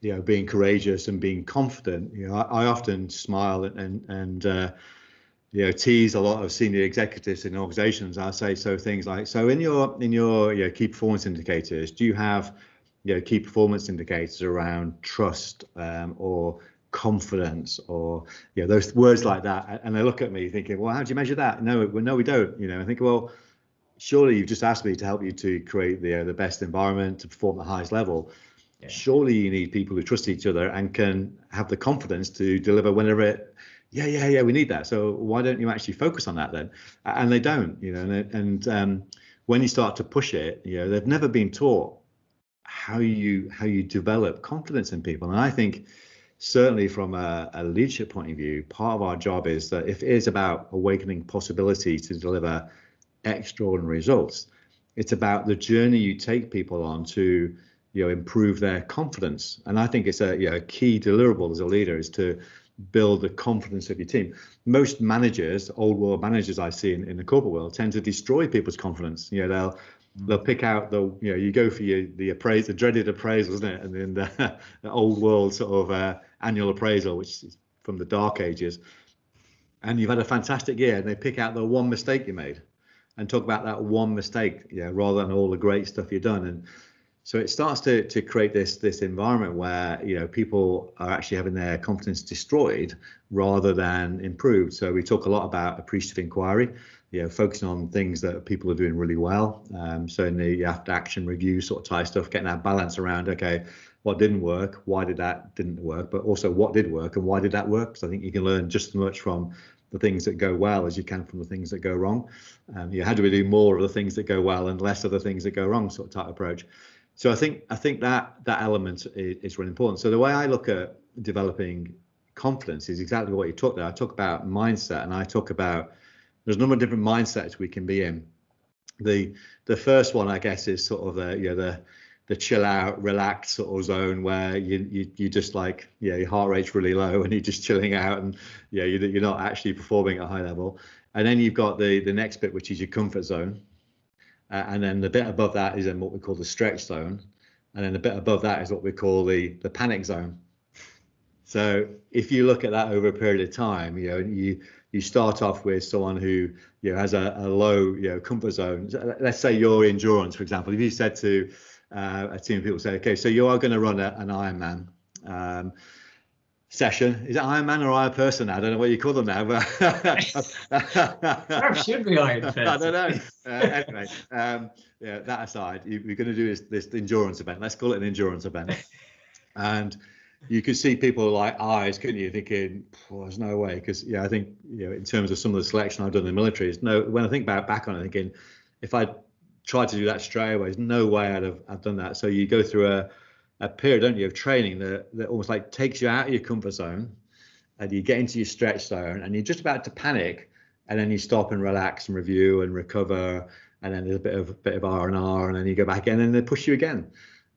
you know, being courageous and being confident. You know, I, I often smile and and uh, you know tease a lot of senior executives in organizations. I say so things like, so in your in your key performance indicators, do you have you know key performance indicators around trust um, or confidence or you know those words like that. And they look at me thinking well how do you measure that? No well, no we don't you know. I think well surely you've just asked me to help you to create the uh, the best environment to perform at the highest level. Yeah. surely you need people who trust each other and can have the confidence to deliver whenever it yeah yeah yeah we need that. So why don't you actually focus on that then? And they don't you know and, and um, when you start to push it you know they've never been taught how you how you develop confidence in people and i think certainly from a, a, leadership point of view, part of our job is that if it is about awakening possibility to deliver extraordinary results, it's about the journey you take people on to you know improve their confidence. And I think it's a you know, key deliverable as a leader is to build the confidence of your team. Most managers, old world managers I see in, in the corporate world, tend to destroy people's confidence. You know, they'll they'll pick out the you know you go for your the appraise the dreaded appraisal isn't it? And then the, the old world sort of uh, annual appraisal which is from the dark ages. And you've had a fantastic year and they pick out the one mistake you made and talk about that one mistake yeah rather than all the great stuff you've done. And so it starts to to create this this environment where you know people are actually having their confidence destroyed rather than improved so we talk a lot about appreciative inquiry you know, focusing on things that people are doing really well. Um, so in the after action review sort of type stuff, getting that balance around, okay, what didn't work, why did that didn't work, but also what did work and why did that work? Because I think you can learn just as much from the things that go well as you can from the things that go wrong. Um, you know, how do we do more of the things that go well and less of the things that go wrong sort of type approach. So I think I think that that element is, is really important. So the way I look at developing confidence is exactly what you talked about. I talk about mindset and I talk about there's a number of different mindsets we can be in. The the first one, I guess, is sort of the you know the the chill out, relaxed sort of zone where you you you just like yeah your heart rate's really low and you're just chilling out and yeah you, you're not actually performing at a high level. And then you've got the the next bit which is your comfort zone, uh, and then the bit above that is in what we call the stretch zone, and then the bit above that is what we call the the panic zone. So if you look at that over a period of time, you know you you start off with someone who you know has a, a low you know comfort zone. Let's say your endurance, for example. If you said to uh, a team of people, say, okay, so you are going to run a, an Ironman um, session. Is it Ironman or Iron Person? I don't know what you call them now, but should be Iron Person. I don't know. Uh, anyway, um, yeah, that aside, you, are going to do this, this endurance event. Let's call it an endurance event, and you could see people like eyes, couldn't you? Thinking, there's no way. Because yeah, I think you know, in terms of some of the selection I've done in the military, is no. When I think about back on it, thinking, if I tried to do that straight away, there's no way I'd have I've done that. So you go through a a period, don't you, of training that that almost like takes you out of your comfort zone, and you get into your stretch zone, and you're just about to panic, and then you stop and relax and review and recover, and then there's a bit of bit of R and R, and then you go back in, and they push you again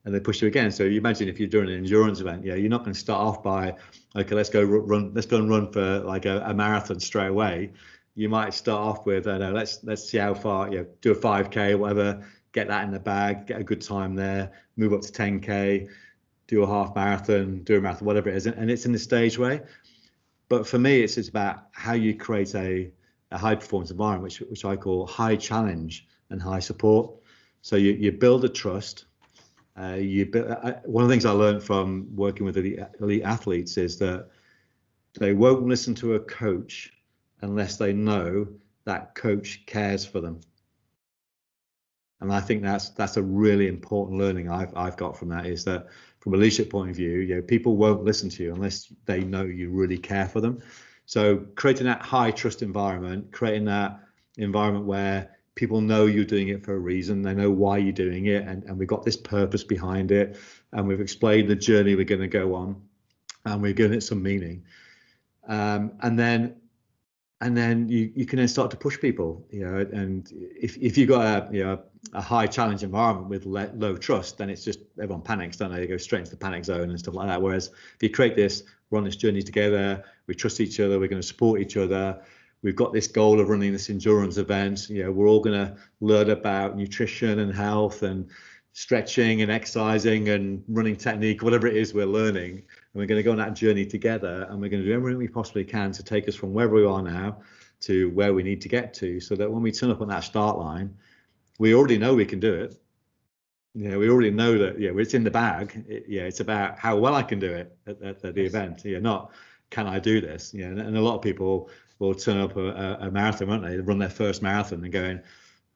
and they push you again. So you imagine if you're doing an endurance event, yeah, you're not going to start off by, okay, let's go run, let's go and run for like a, a marathon straight away. You might start off with, I know, let's let's see how far, you know, do a 5k or whatever, get that in the bag, get a good time there, move up to 10k, do a half marathon, do a marathon, whatever it is, and it's in the stage way. But for me, it's it's about how you create a, a high performance environment, which which I call high challenge and high support. So you you build a trust uh, you, uh, one of the things I learned from working with elite, elite athletes is that they won't listen to a coach unless they know that coach cares for them. And I think that's that's a really important learning I've I've got from that is that from a leadership point of view, you know, people won't listen to you unless they know you really care for them. So creating that high trust environment, creating that environment where people know you're doing it for a reason. They know why you're doing it, and, and we've got this purpose behind it, and we've explained the journey we're going to go on, and we're giving it some meaning. Um, and then and then you, you can then start to push people you know and if, if you've got a you know a high challenge environment with le- low trust then it's just everyone panics don't they they go straight into the panic zone and stuff like that whereas if you create this we're on this journey together we trust each other we're going to support each other we've got this goal of running this endurance event. You know, we're all going to learn about nutrition and health and stretching and exercising and running technique, whatever it is we're learning. And we're going to go on that journey together and we're going to do everything we possibly can to take us from wherever we are now to where we need to get to so that when we turn up on that start line, we already know we can do it. You know, we already know that, yeah, it's in the bag. It, yeah, it's about how well I can do it at, at, at the event. Yeah, not can I do this? Yeah, and, and a lot of people will turn up a, a, marathon, won't they? they? Run their first marathon and going, I'm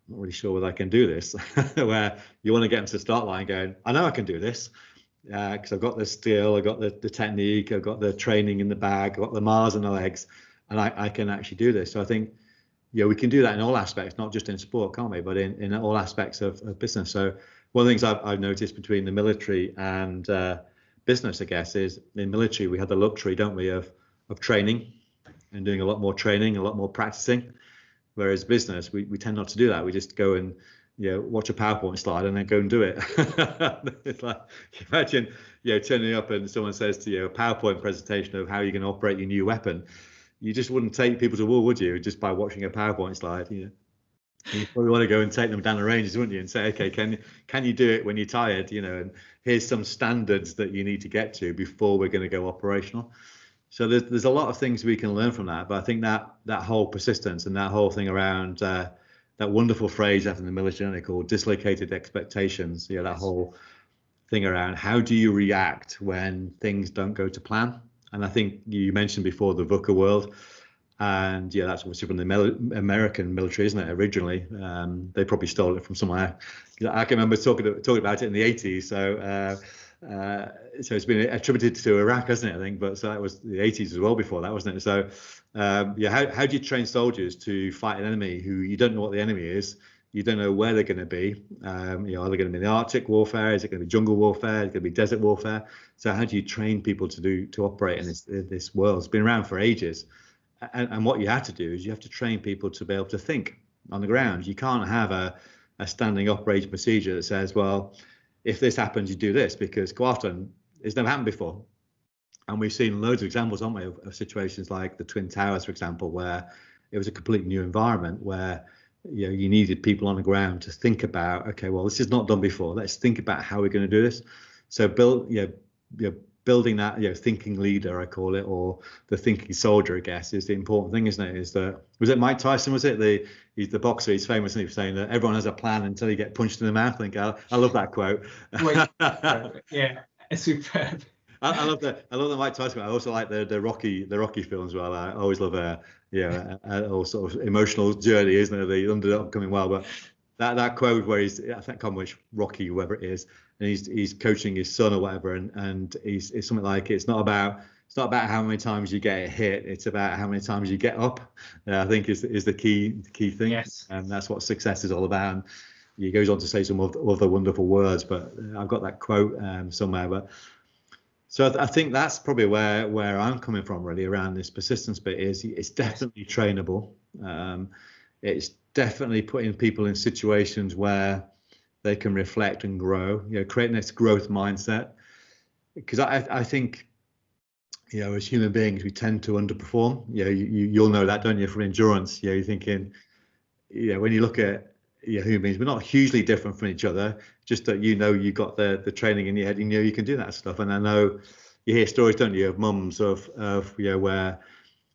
not really sure whether I can do this. Where you want to get them to the start line going, I know I can do this because uh, I've got the skill, I've got the, the technique, I've got the training in the bag, I've got the miles in the legs, and I, I can actually do this. So I think, yeah, we can do that in all aspects, not just in sport, can't we? But in, in all aspects of, of business. So one of the things I've, I've noticed between the military and uh, business, I guess, is in military we have the luxury, don't we, of of training and doing a lot more training, a lot more practicing. Whereas business, we, we tend not to do that. We just go and you know watch a PowerPoint slide and then go and do it. it's like imagine you know turning up and someone says to you a PowerPoint presentation of how you're going to operate your new weapon. You just wouldn't take people to war, would you? Just by watching a PowerPoint slide, you know. You probably want to go and take them down the ranges, wouldn't you? And say, okay, can can you do it when you're tired? You know, and here's some standards that you need to get to before we're going to go operational so there's there's a lot of things we can learn from that. But I think that that whole persistence and that whole thing around uh, that wonderful phrase after the military called dislocated expectations. Yeah, that whole thing around how do you react when things don't go to plan. And I think you mentioned before the VUCA world. And yeah, that's obviously from the American military, isn't it? Originally, um, they probably stole it from somewhere. I can remember talking talking about it in the 80s. So uh, uh, so it's been attributed to Iraq, hasn't it? I think, but so that was the 80s as well before that, wasn't it? So, um, yeah, how, how do you train soldiers to fight an enemy who you don't know what the enemy is? You don't know where they're going to be. Um, you know, are they going to be in the Arctic warfare? Is it going to be jungle warfare? Is it going to be desert warfare? So, how do you train people to do to operate in this this world? It's been around for ages, and, and what you have to do is you have to train people to be able to think on the ground. You can't have a a standing operating procedure that says, well, if this happens, you do this because quite often it's never happened before. And we've seen loads of examples, haven't we, of, of situations like the Twin Towers, for example, where it was a completely new environment where you know you needed people on the ground to think about, okay, well, this is not done before. Let's think about how we're going to do this. So build, you know, you know building that you know thinking leader i call it or the thinking soldier i guess is the important thing isn't it is that was it mike tyson was it the he's the boxer he's famous for saying that everyone has a plan until you get punched in the mouth i think i, I love that quote Wait, yeah superb I, I, love the I love the Mike Tyson. I also like the the Rocky the Rocky films. Well, I always love a yeah a, a, sort of emotional journey, isn't it? The underdog coming well, but that that quote where he's I think on which Rocky whoever it is and he's he's coaching his son or whatever, and and he's it's something like it's not about it's not about how many times you get hit, it's about how many times you get up. Uh, I think is is the key the key thing, yes. and that's what success is all about. And he goes on to say some other wonderful words, but I've got that quote um, somewhere, but. So I, th- I, think that's probably where where I'm coming from really around this persistence bit is it's definitely trainable. Um, it's definitely putting people in situations where they can reflect and grow. You know, creating this growth mindset. Because I, I think, you know, as human beings, we tend to underperform. You know, you, you'll know that, don't you, from endurance? You know, you're thinking, you know, when you look at you know, human beings, we're not hugely different from each other. Just that you know you got the the training in your head, you know you can do that stuff. And I know you hear stories, don't you, of mums of of you know where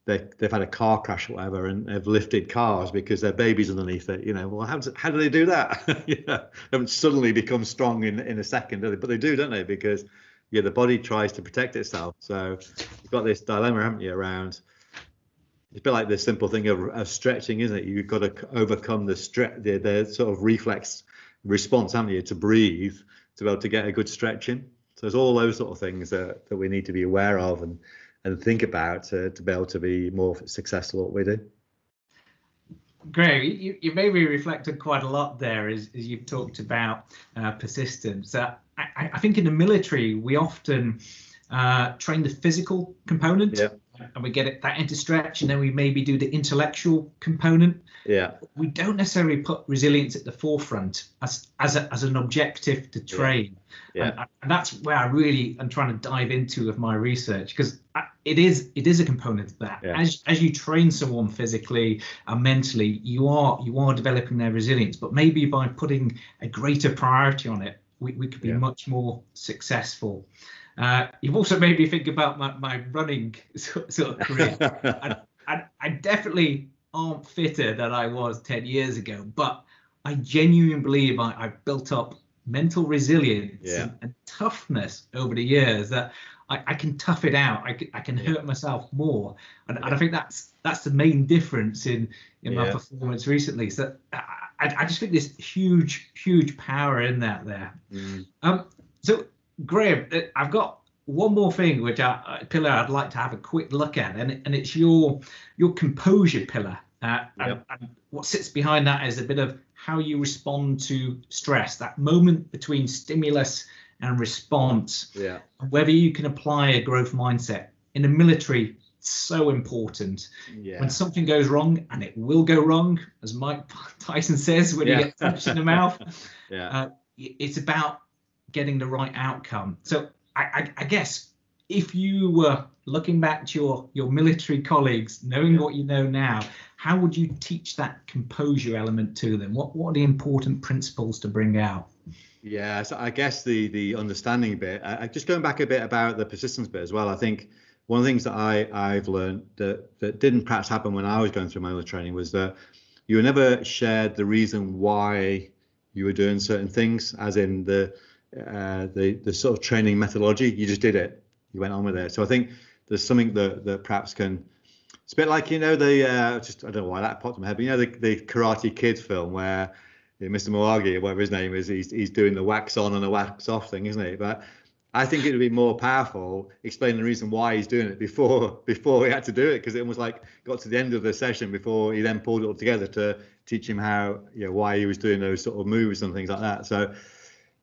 they they've had a car crash or whatever and have lifted cars because their baby's underneath it. You know, well, how how do they do that? they haven't suddenly become strong in in a second, do they? but they do, don't they? Because yeah, the body tries to protect itself. So you've got this dilemma, haven't you, around it's a bit like the simple thing of, of stretching, isn't it? You've got to overcome the stretch, the, the sort of reflex response, haven't you, to breathe to be able to get a good stretching. So there's all those sort of things that, that we need to be aware of and and think about to, to be able to be more successful at what we do. Greg, you, you maybe reflected quite a lot there as, as you've talked about uh, persistence. Uh, I, I, think in the military, we often uh, train the physical component. Yeah and we get it that into stretch and then we maybe do the intellectual component. Yeah. We don't necessarily put resilience at the forefront as as, a, as an objective to train. Yeah, yeah. And, and, that's where i really am trying to dive into with my research because it is it is a component of that. Yeah. as as you train someone physically and mentally you are you are developing their resilience. But maybe by putting a greater priority on it we, we could be yeah. much more successful uh, you've also made me think about my, my running sort of career. I, I, I, definitely aren't fitter than I was 10 years ago, but I genuinely believe I, have built up mental resilience yeah. and, and, toughness over the years that I, I can tough it out. I can, I can hurt myself more, and, yeah. and, I think that's that's the main difference in in my performance recently. So I, I, just think there's huge huge power in that there. Mm. Um, so Graham, uh, I've got one more thing which I, pillar I'd like to have a quick look at, and and it's your your composure pillar. Uh, yep. and, and, what sits behind that is a bit of how you respond to stress, that moment between stimulus and response. Yeah. Whether you can apply a growth mindset in the military, so important. Yeah. When something goes wrong, and it will go wrong, as Mike Tyson says when yeah. you get punched in the mouth. Yeah. Uh, it's about getting the right outcome. So I, I, I, guess if you were looking back to your your military colleagues, knowing yeah. what you know now, how would you teach that composure element to them? What what are the important principles to bring out? Yeah, so I guess the the understanding bit. I, just going back a bit about the persistence bit as well. I think one of the things that I I've learned that that didn't perhaps happen when I was going through my military training was that you were never shared the reason why you were doing certain things, as in the uh, the the sort of training methodology. You just did it. You went on with it. So I think there's something that that perhaps can. It's a bit like you know the uh, just I don't know why that popped in my head, but you know the the Karate Kid film where you know, Mr. Miyagi whatever his name is, he's he's doing the wax on and the wax off thing, isn't he? But I think it would be more powerful explaining the reason why he's doing it before before he had to do it because it was like got to the end of the session before he then pulled it all together to teach him how you know why he was doing those sort of moves and things like that. So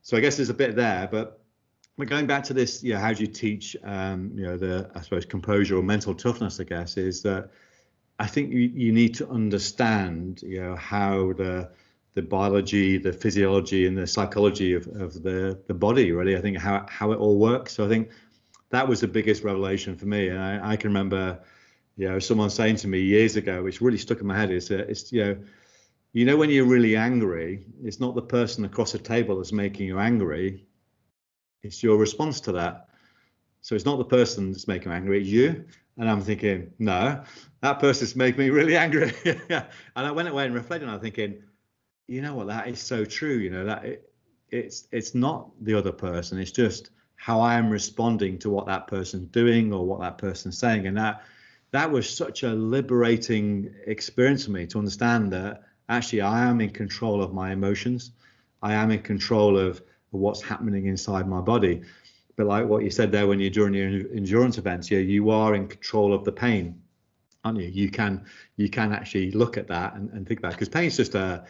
so I guess there's a bit there, but we're going back to this, you know, how do you teach, um, you know, the, I suppose, composure or mental toughness, I guess, is that I think you, you need to understand, you know, how the, the biology, the physiology and the psychology of, of the, the body, really, I think how, how it all works. So I think that was the biggest revelation for me. And I, I can remember, you know, someone saying to me years ago, which really stuck in my head is, that it's, you know, you know when you're really angry it's not the person across the table that's making you angry. It's your response to that. So it's not the person that's making angry it's you. And i'm thinking no that person's making me really angry. And i went away and reflected and i'm thinking you know what? That is so true you know that it, it's it's not the other person it's just how i am responding to what that person's doing or what that person's saying. And that that was such a liberating experience for me to understand that actually I am in control of my emotions. I am in control of, what's happening inside my body. But like what you said there, when you're doing your endurance events, yeah, you are in control of the pain, aren't you? You can you can actually look at that and, and think about because pain is just a,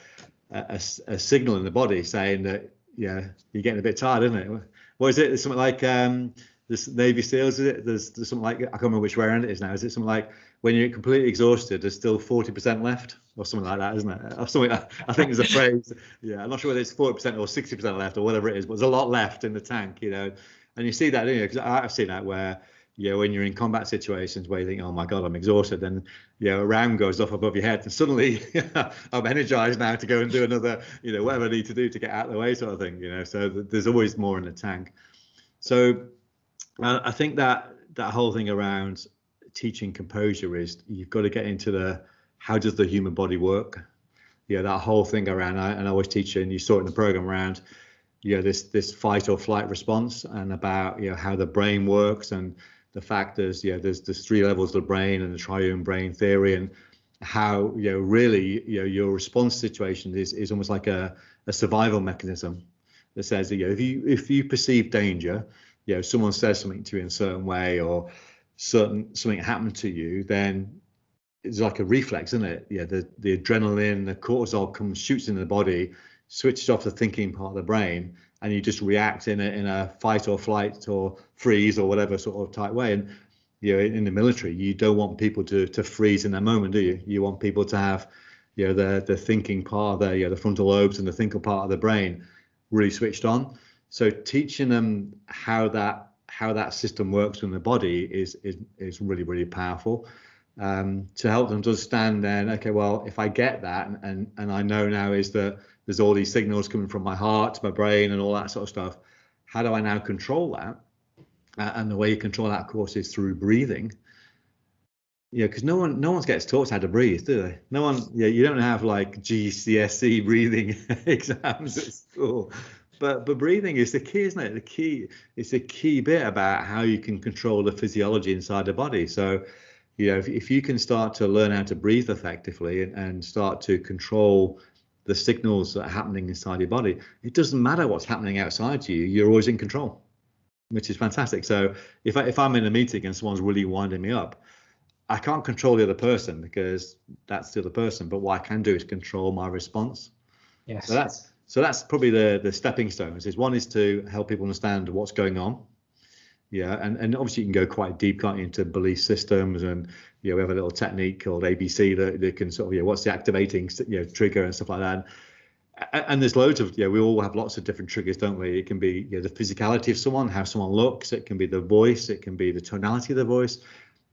a, a signal in the body saying that yeah you're getting a bit tired, isn't it? What is it? It's something like um, this Navy SEALs, is it? There's, there's something like I can't remember which variant it is now. Is it something like when you're completely exhausted, there's still 40% left, or something like that, isn't it? Or something. Like, I think there's a phrase. Yeah, I'm not sure whether it's 40% or 60% left or whatever it is, but there's a lot left in the tank, you know. And you see that, you know, because I've seen that where you know, when you're in combat situations where you think, oh my God, I'm exhausted, then, you know, a round goes off above your head and suddenly I'm energized now to go and do another, you know, whatever I need to do to get out of the way sort of thing, you know, so there's always more in the tank. So I think that that whole thing around teaching composure is you've got to get into the, how does the human body work? Yeah, that whole thing around, and I always teach, and you saw it in the program around, you know, this this fight or flight response, and about you know how the brain works, and the fact is, yeah, there's there's three levels of the brain and the triune brain theory, and how you know really you know your response situation is is almost like a, a survival mechanism that says you know, if you if you perceive danger, you know someone says something to you in a certain way or certain something happened to you, then it's like a reflex, isn't it? Yeah, the the adrenaline, the cortisol comes shoots into the body, switches off the thinking part of the brain, and you just react in a in a fight or flight or freeze or whatever sort of type way. And you know, in the military, you don't want people to to freeze in that moment, do you? You want people to have, you know, the the thinking part, of the you know, the frontal lobes and the thinking part of the brain really switched on. So teaching them how that how that system works in the body is is is really really powerful. Um, to help them to understand then okay well if i get that and, and and i know now is that there's all these signals coming from my heart to my brain and all that sort of stuff. How do I now control that? Uh, and the way you control that, of course, is through breathing. Yeah, because no one no one gets taught how to breathe, do they? No one. Yeah, you don't have like GCSE breathing exams at school. But but breathing is the key, isn't it? The key it's a key bit about how you can control the physiology inside the body. So, you know, if, if you can start to learn how to breathe effectively and, and start to control the signals that are happening inside your body. It doesn't matter what's happening outside you, you're always in control, which is fantastic. So if, I, if I'm in a meeting and someone's really winding me up, I can't control the other person because that's the other person. But what I can do is control my response. Yes. So that's so that's probably the the stepping stones. Is one is to help people understand what's going on. Yeah, and, and obviously you can go quite deep, can't you, into belief systems and you know, we have a little technique called ABC that, that can sort of, you know, what's the activating, you know, trigger and stuff like that. And, and there's loads of, yeah, we all have lots of different triggers, don't we? It can be you know, the physicality of someone, how someone looks. It can be the voice. It can be the tonality of the voice.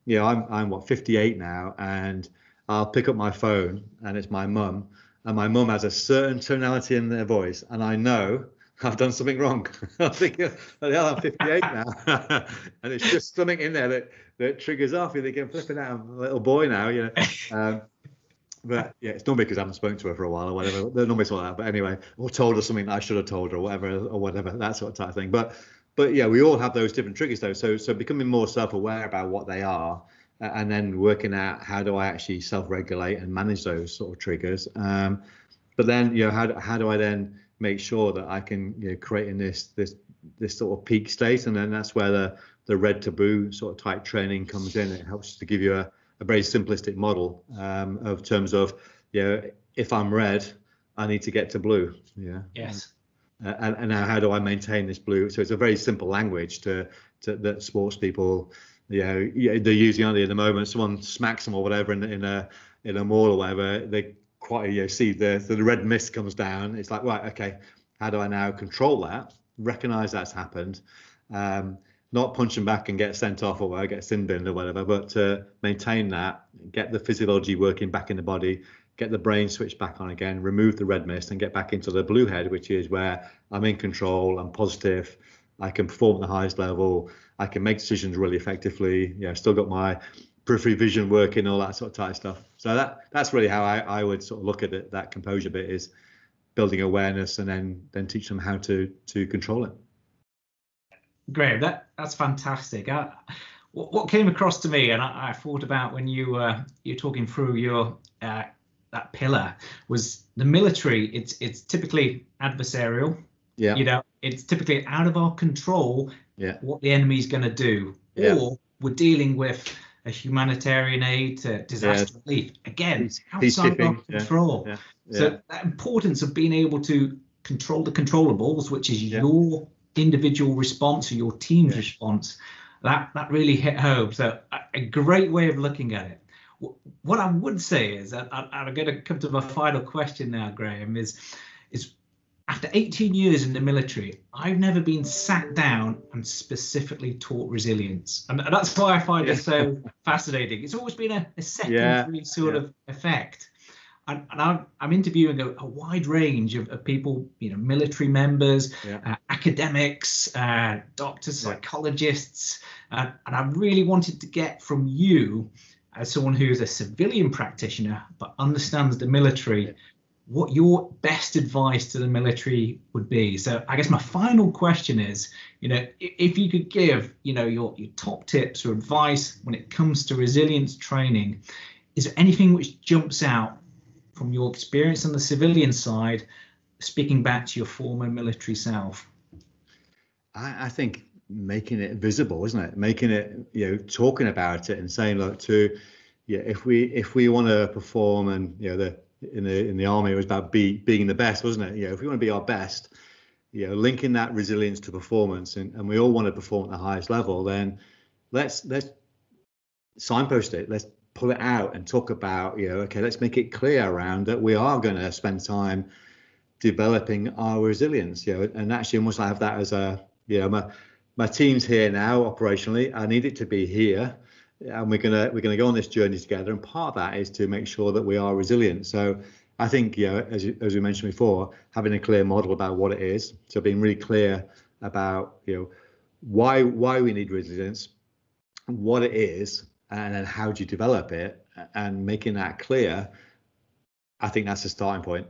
You know, I'm, I'm what, 58 now, and I'll pick up my phone and it's my mum, and my mum has a certain tonality in their voice, and I know I've done something wrong. I'm thinking, oh, hell, I'm 58 now. and it's just something in there that, that triggers off. You're thinking, flipping out, I'm a little boy now, you know. Um, but yeah, it's normally because I haven't spoken to her for a while or whatever. They're normally like that. But anyway, or told her something I should have told her or whatever, or whatever, that sort of type of thing. But but yeah, we all have those different triggers though. So so becoming more self-aware about what they are and then working out how do I actually self-regulate and manage those sort of triggers. Um, but then you know how how do I then make sure that I can you know create in this this this sort of peak state, and then that's where the the red to blue sort of type training comes in. It helps to give you a, a very simplistic model um, of terms of you know if I'm red, I need to get to blue. Yeah. Yes. Uh, and, and now how do I maintain this blue? So it's a very simple language to, to that sports people, you know, they're using on at the moment. Someone smacks them or whatever in, in a in a maul or whatever. They quite you know, see the the red mist comes down. It's like right, okay, how do I now control that? Recognize that's happened. Um, not punch them back and get sent off or whatever, get sin binned or whatever, but to maintain that, get the physiology working back in the body, get the brain switched back on again, remove the red mist and get back into the blue head, which is where I'm in control, I'm positive, I can perform at the highest level, I can make decisions really effectively. Yeah, still got my periphery vision working, all that sort of type stuff. So that that's really how I, I would sort of look at it. That composure bit is building awareness and then then teach them how to to control it. Great, that that's fantastic. I, what came across to me, and I, I thought about when you uh, you're talking through your uh, that pillar was the military. It's it's typically adversarial. Yeah. You know, it's typically out of our control. Yeah. What the enemy's going to do, yeah. or we're dealing with a humanitarian aid to disaster yeah. relief. Again, outside our control. Yeah. Yeah. So that importance of being able to control the controllables, which is your individual response or your team's response, that that really hit home. So a, a great way of looking at it. What I would say is, and I'm going to come to my final question now, Graham, is is after 18 years in the military, I've never been sat down and specifically taught resilience. And that's why I find it so fascinating. It's always been a, a secondary yeah. sort yeah. of effect. And, and I'm, I'm, interviewing a, a wide range of, of, people, you know, military members, yeah. uh, academics, uh, doctors, psychologists, uh, and I really wanted to get from you, as someone who's a civilian practitioner but understands the military, what your best advice to the military would be. So I guess my final question is, you know, if you could give, you know, your, your top tips or advice when it comes to resilience training, is there anything which jumps out from your experience on the civilian side, speaking back to your former military self? I, I think making it visible, isn't it? Making it, you know, talking about it and saying, look, to yeah, if we if we want to perform and you know the in the in the army it was about be, being the best wasn't it? You know if we want to be our best you know linking that resilience to performance and, and we all want to perform at the highest level then let's let's signpost it. Let's pull it out and talk about you know okay let's make it clear around that we are going to spend time developing our resilience you know and actually almost I have that as a you know my my team's here now operationally i need it to be here and we're gonna we're gonna go on this journey together. And part of that is to make sure that we are resilient. So I think you know, as as we mentioned before, having a clear model about what it is. So being really clear about you know why why we need resilience, what it is, and then how do you develop it, and making that clear. I think that's a starting point.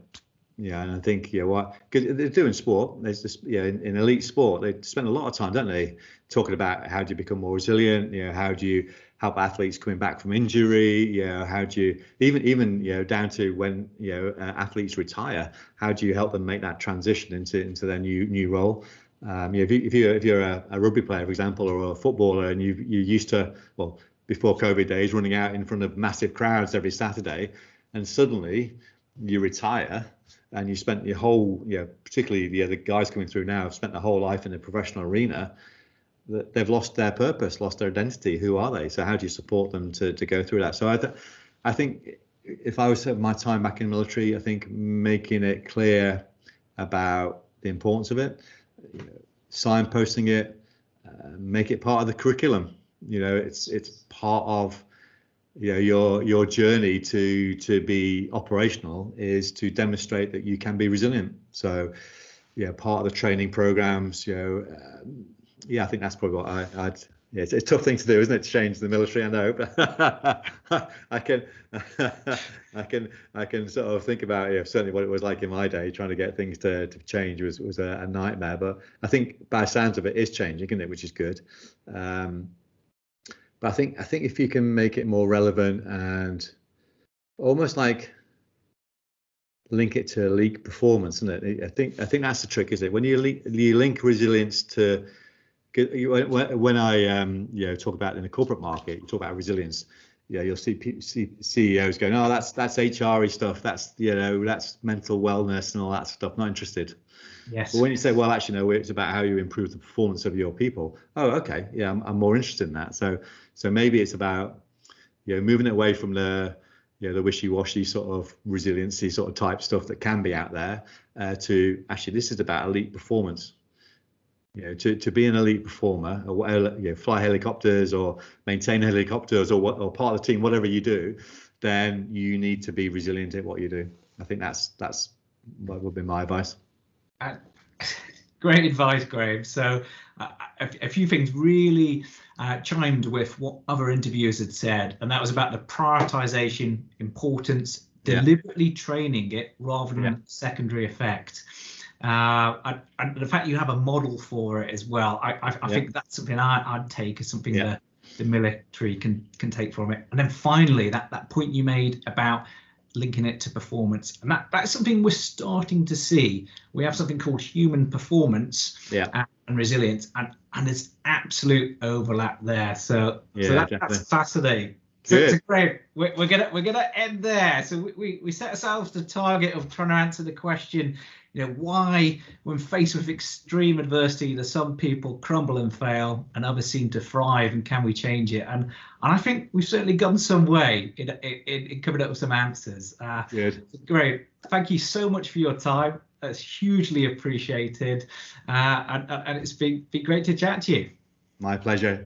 Yeah, and I think yeah, what because they're doing sport. There's this yeah in, in, elite sport they spend a lot of time, don't they, talking about how do you become more resilient? You know, how do you help athletes coming back from injury? You know, how do you even even you know down to when you know uh, athletes retire? How do you help them make that transition into into their new new role? Um, you know, if you if you if you're a, a rugby player, for example, or a footballer, and you you used to well before COVID days running out in front of massive crowds every Saturday, and suddenly you retire and you spent your whole, you know, particularly the other guys coming through now have spent their whole life in the professional arena, they've lost their purpose, lost their identity. Who are they? So how do you support them to to go through that? So I, th- I think if I was my time back in the military, I think making it clear about the importance of it, signposting it, uh, make it part of the curriculum. You know, it's it's part of you know your your journey to to be operational is to demonstrate that you can be resilient so yeah part of the training programs you know um, yeah i think that's probably what I, i'd yeah, it's, it's, a tough thing to do, isn't it? To change the military, I know, but I can, I can, I can sort of think about yeah, certainly what it was like in my day. Trying to get things to, to change was was a, a nightmare. But I think by sounds of it, is changing, isn't it? Which is good. Um, but I think I think if you can make it more relevant and almost like link it to elite performance, isn't it? I think I think that's the trick, is it? When you link, you link resilience to when I um, you know talk about in the corporate market, you talk about resilience. Yeah, you'll see, see CEOs going, "Oh, that's that's HRE stuff. That's you know that's mental wellness and all that stuff. Not interested." Yes. But when you say, well, actually, no, it's about how you improve the performance of your people. Oh, okay, yeah, I'm, I'm more interested in that. So, so maybe it's about, you know, moving it away from the, you know, the wishy-washy sort of resiliency sort of type stuff that can be out there, uh, to actually, this is about elite performance. You know, to, to be an elite performer, or you know, fly helicopters or maintain helicopters or what, or part of the team, whatever you do, then you need to be resilient at what you do. I think that's that's what would be my advice. Uh, great advice, Graham. So uh, a, a, few things really uh, chimed with what other interviewers had said, and that was about the prioritization, importance, deliberately yeah. training it rather than yeah. secondary effect. Uh, and, and, the fact you have a model for it as well, I, I, I yeah. think that's something I, would take as something that the military can can take from it. And then finally, that that point you made about linking it to performance. And that, that's something we're starting to see. We have something called human performance yeah. and, and resilience, and, and there's absolute overlap there. So, yeah, so that, that's fascinating. So, so great. We're, we're, gonna we're gonna end there. So we, we, we set ourselves the target of trying to answer the question, you know, why, when faced with extreme adversity, do some people crumble and fail, and others seem to thrive, and can we change it? And and I think we've certainly gone some way in in, in coming up with some answers. Uh, Good. Great. Thank you so much for your time. That's hugely appreciated, uh, and, and it's been been great to chat to you. My pleasure.